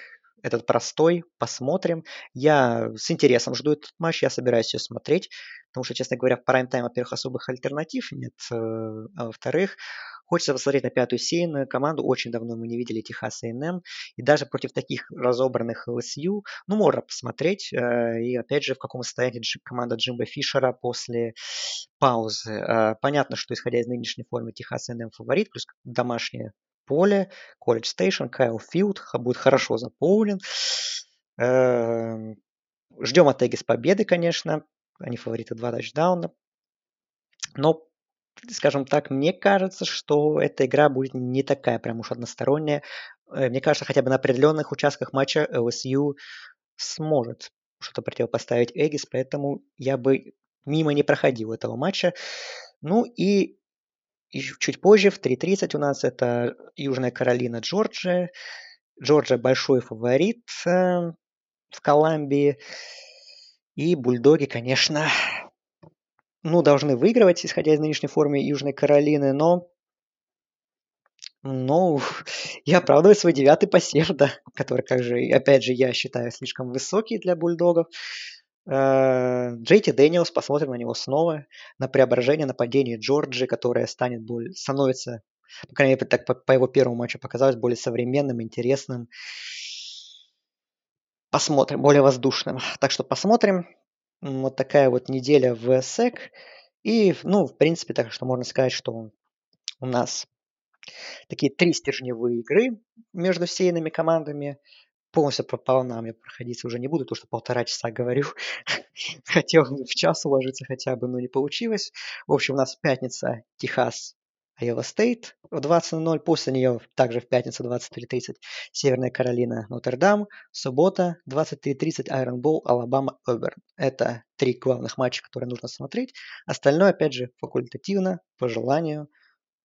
этот простой, посмотрим. Я с интересом жду этот матч, я собираюсь ее смотреть, потому что, честно говоря, в прайм-тайм, во-первых, особых альтернатив нет, э, а во-вторых, хочется посмотреть на пятую сейную команду. Очень давно мы не видели Техас A&M, и даже против таких разобранных LSU, ну, можно посмотреть. Э, и, опять же, в каком состоянии команда Джимба Фишера после паузы. Э, понятно, что, исходя из нынешней формы, Техас A&M фаворит, плюс домашняя поле, колледж стейшн, Кайл Филд будет хорошо заполнен. Эм, ждем от Эггис победы, конечно. Они фавориты два тачдауна. Но, скажем так, мне кажется, что эта игра будет не такая прям уж односторонняя. Э, мне кажется, хотя бы на определенных участках матча LSU сможет что-то противопоставить Эггис, поэтому я бы мимо не проходил этого матча. Ну и и чуть позже, в 3.30 у нас это Южная Каролина, Джорджия. Джорджия большой фаворит э, в Колумбии. И бульдоги, конечно, ну, должны выигрывать, исходя из нынешней формы Южной Каролины, но ну, я оправдываю свой девятый посев, да, который, как же, опять же, я считаю слишком высокий для бульдогов. Э, Джейти Дэниелс, посмотрим на него снова, на преображение нападения Джорджи, которое станет более, становится, по крайней мере, так по, по его первому матчу показалось, более современным, интересным. Посмотрим, более воздушным. Так что посмотрим. Вот такая вот неделя в СЭК. И, ну, в принципе, так что можно сказать, что у нас такие три стержневые игры между сейными командами полностью по волнам я проходиться уже не буду, потому что полтора часа говорю. Хотел в час уложиться хотя бы, но не получилось. В общем, у нас пятница Техас Айова Стейт в 20.00. После нее также в пятницу 23.30 Северная Каролина, Нотр-Дам. Суббота 23.30 Iron Bowl, Алабама, Оберн. Это три главных матча, которые нужно смотреть. Остальное, опять же, факультативно, по желанию.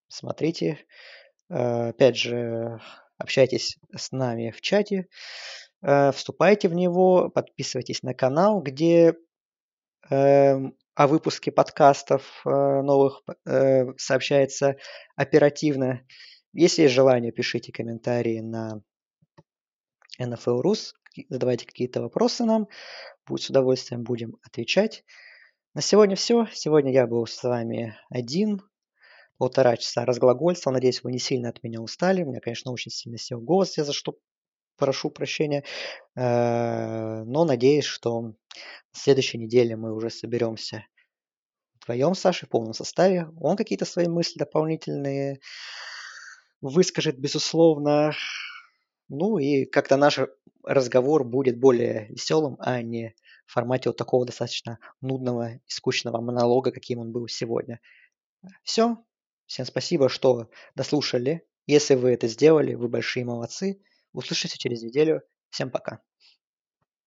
Смотрите. Э, опять же, общайтесь с нами в чате. Э, вступайте в него, подписывайтесь на канал, где эм, о выпуске подкастов э, новых э, сообщается оперативно. Если есть желание, пишите комментарии на NFL Rus, задавайте какие-то вопросы нам. Будет с удовольствием будем отвечать. На сегодня все. Сегодня я был с вами один. Полтора часа разглагольства. Надеюсь, вы не сильно от меня устали. У меня, конечно, очень сильно сел голос, я за что прошу прощения. Э, но надеюсь, что в следующей неделе мы уже соберемся вдвоем с Сашей в полном составе. Он какие-то свои мысли дополнительные выскажет, безусловно. Ну и как-то наш разговор будет более веселым, а не в формате вот такого достаточно нудного и скучного монолога, каким он был сегодня. Все. Всем спасибо, что дослушали. Если вы это сделали, вы большие молодцы. Услышимся через неделю. Всем пока.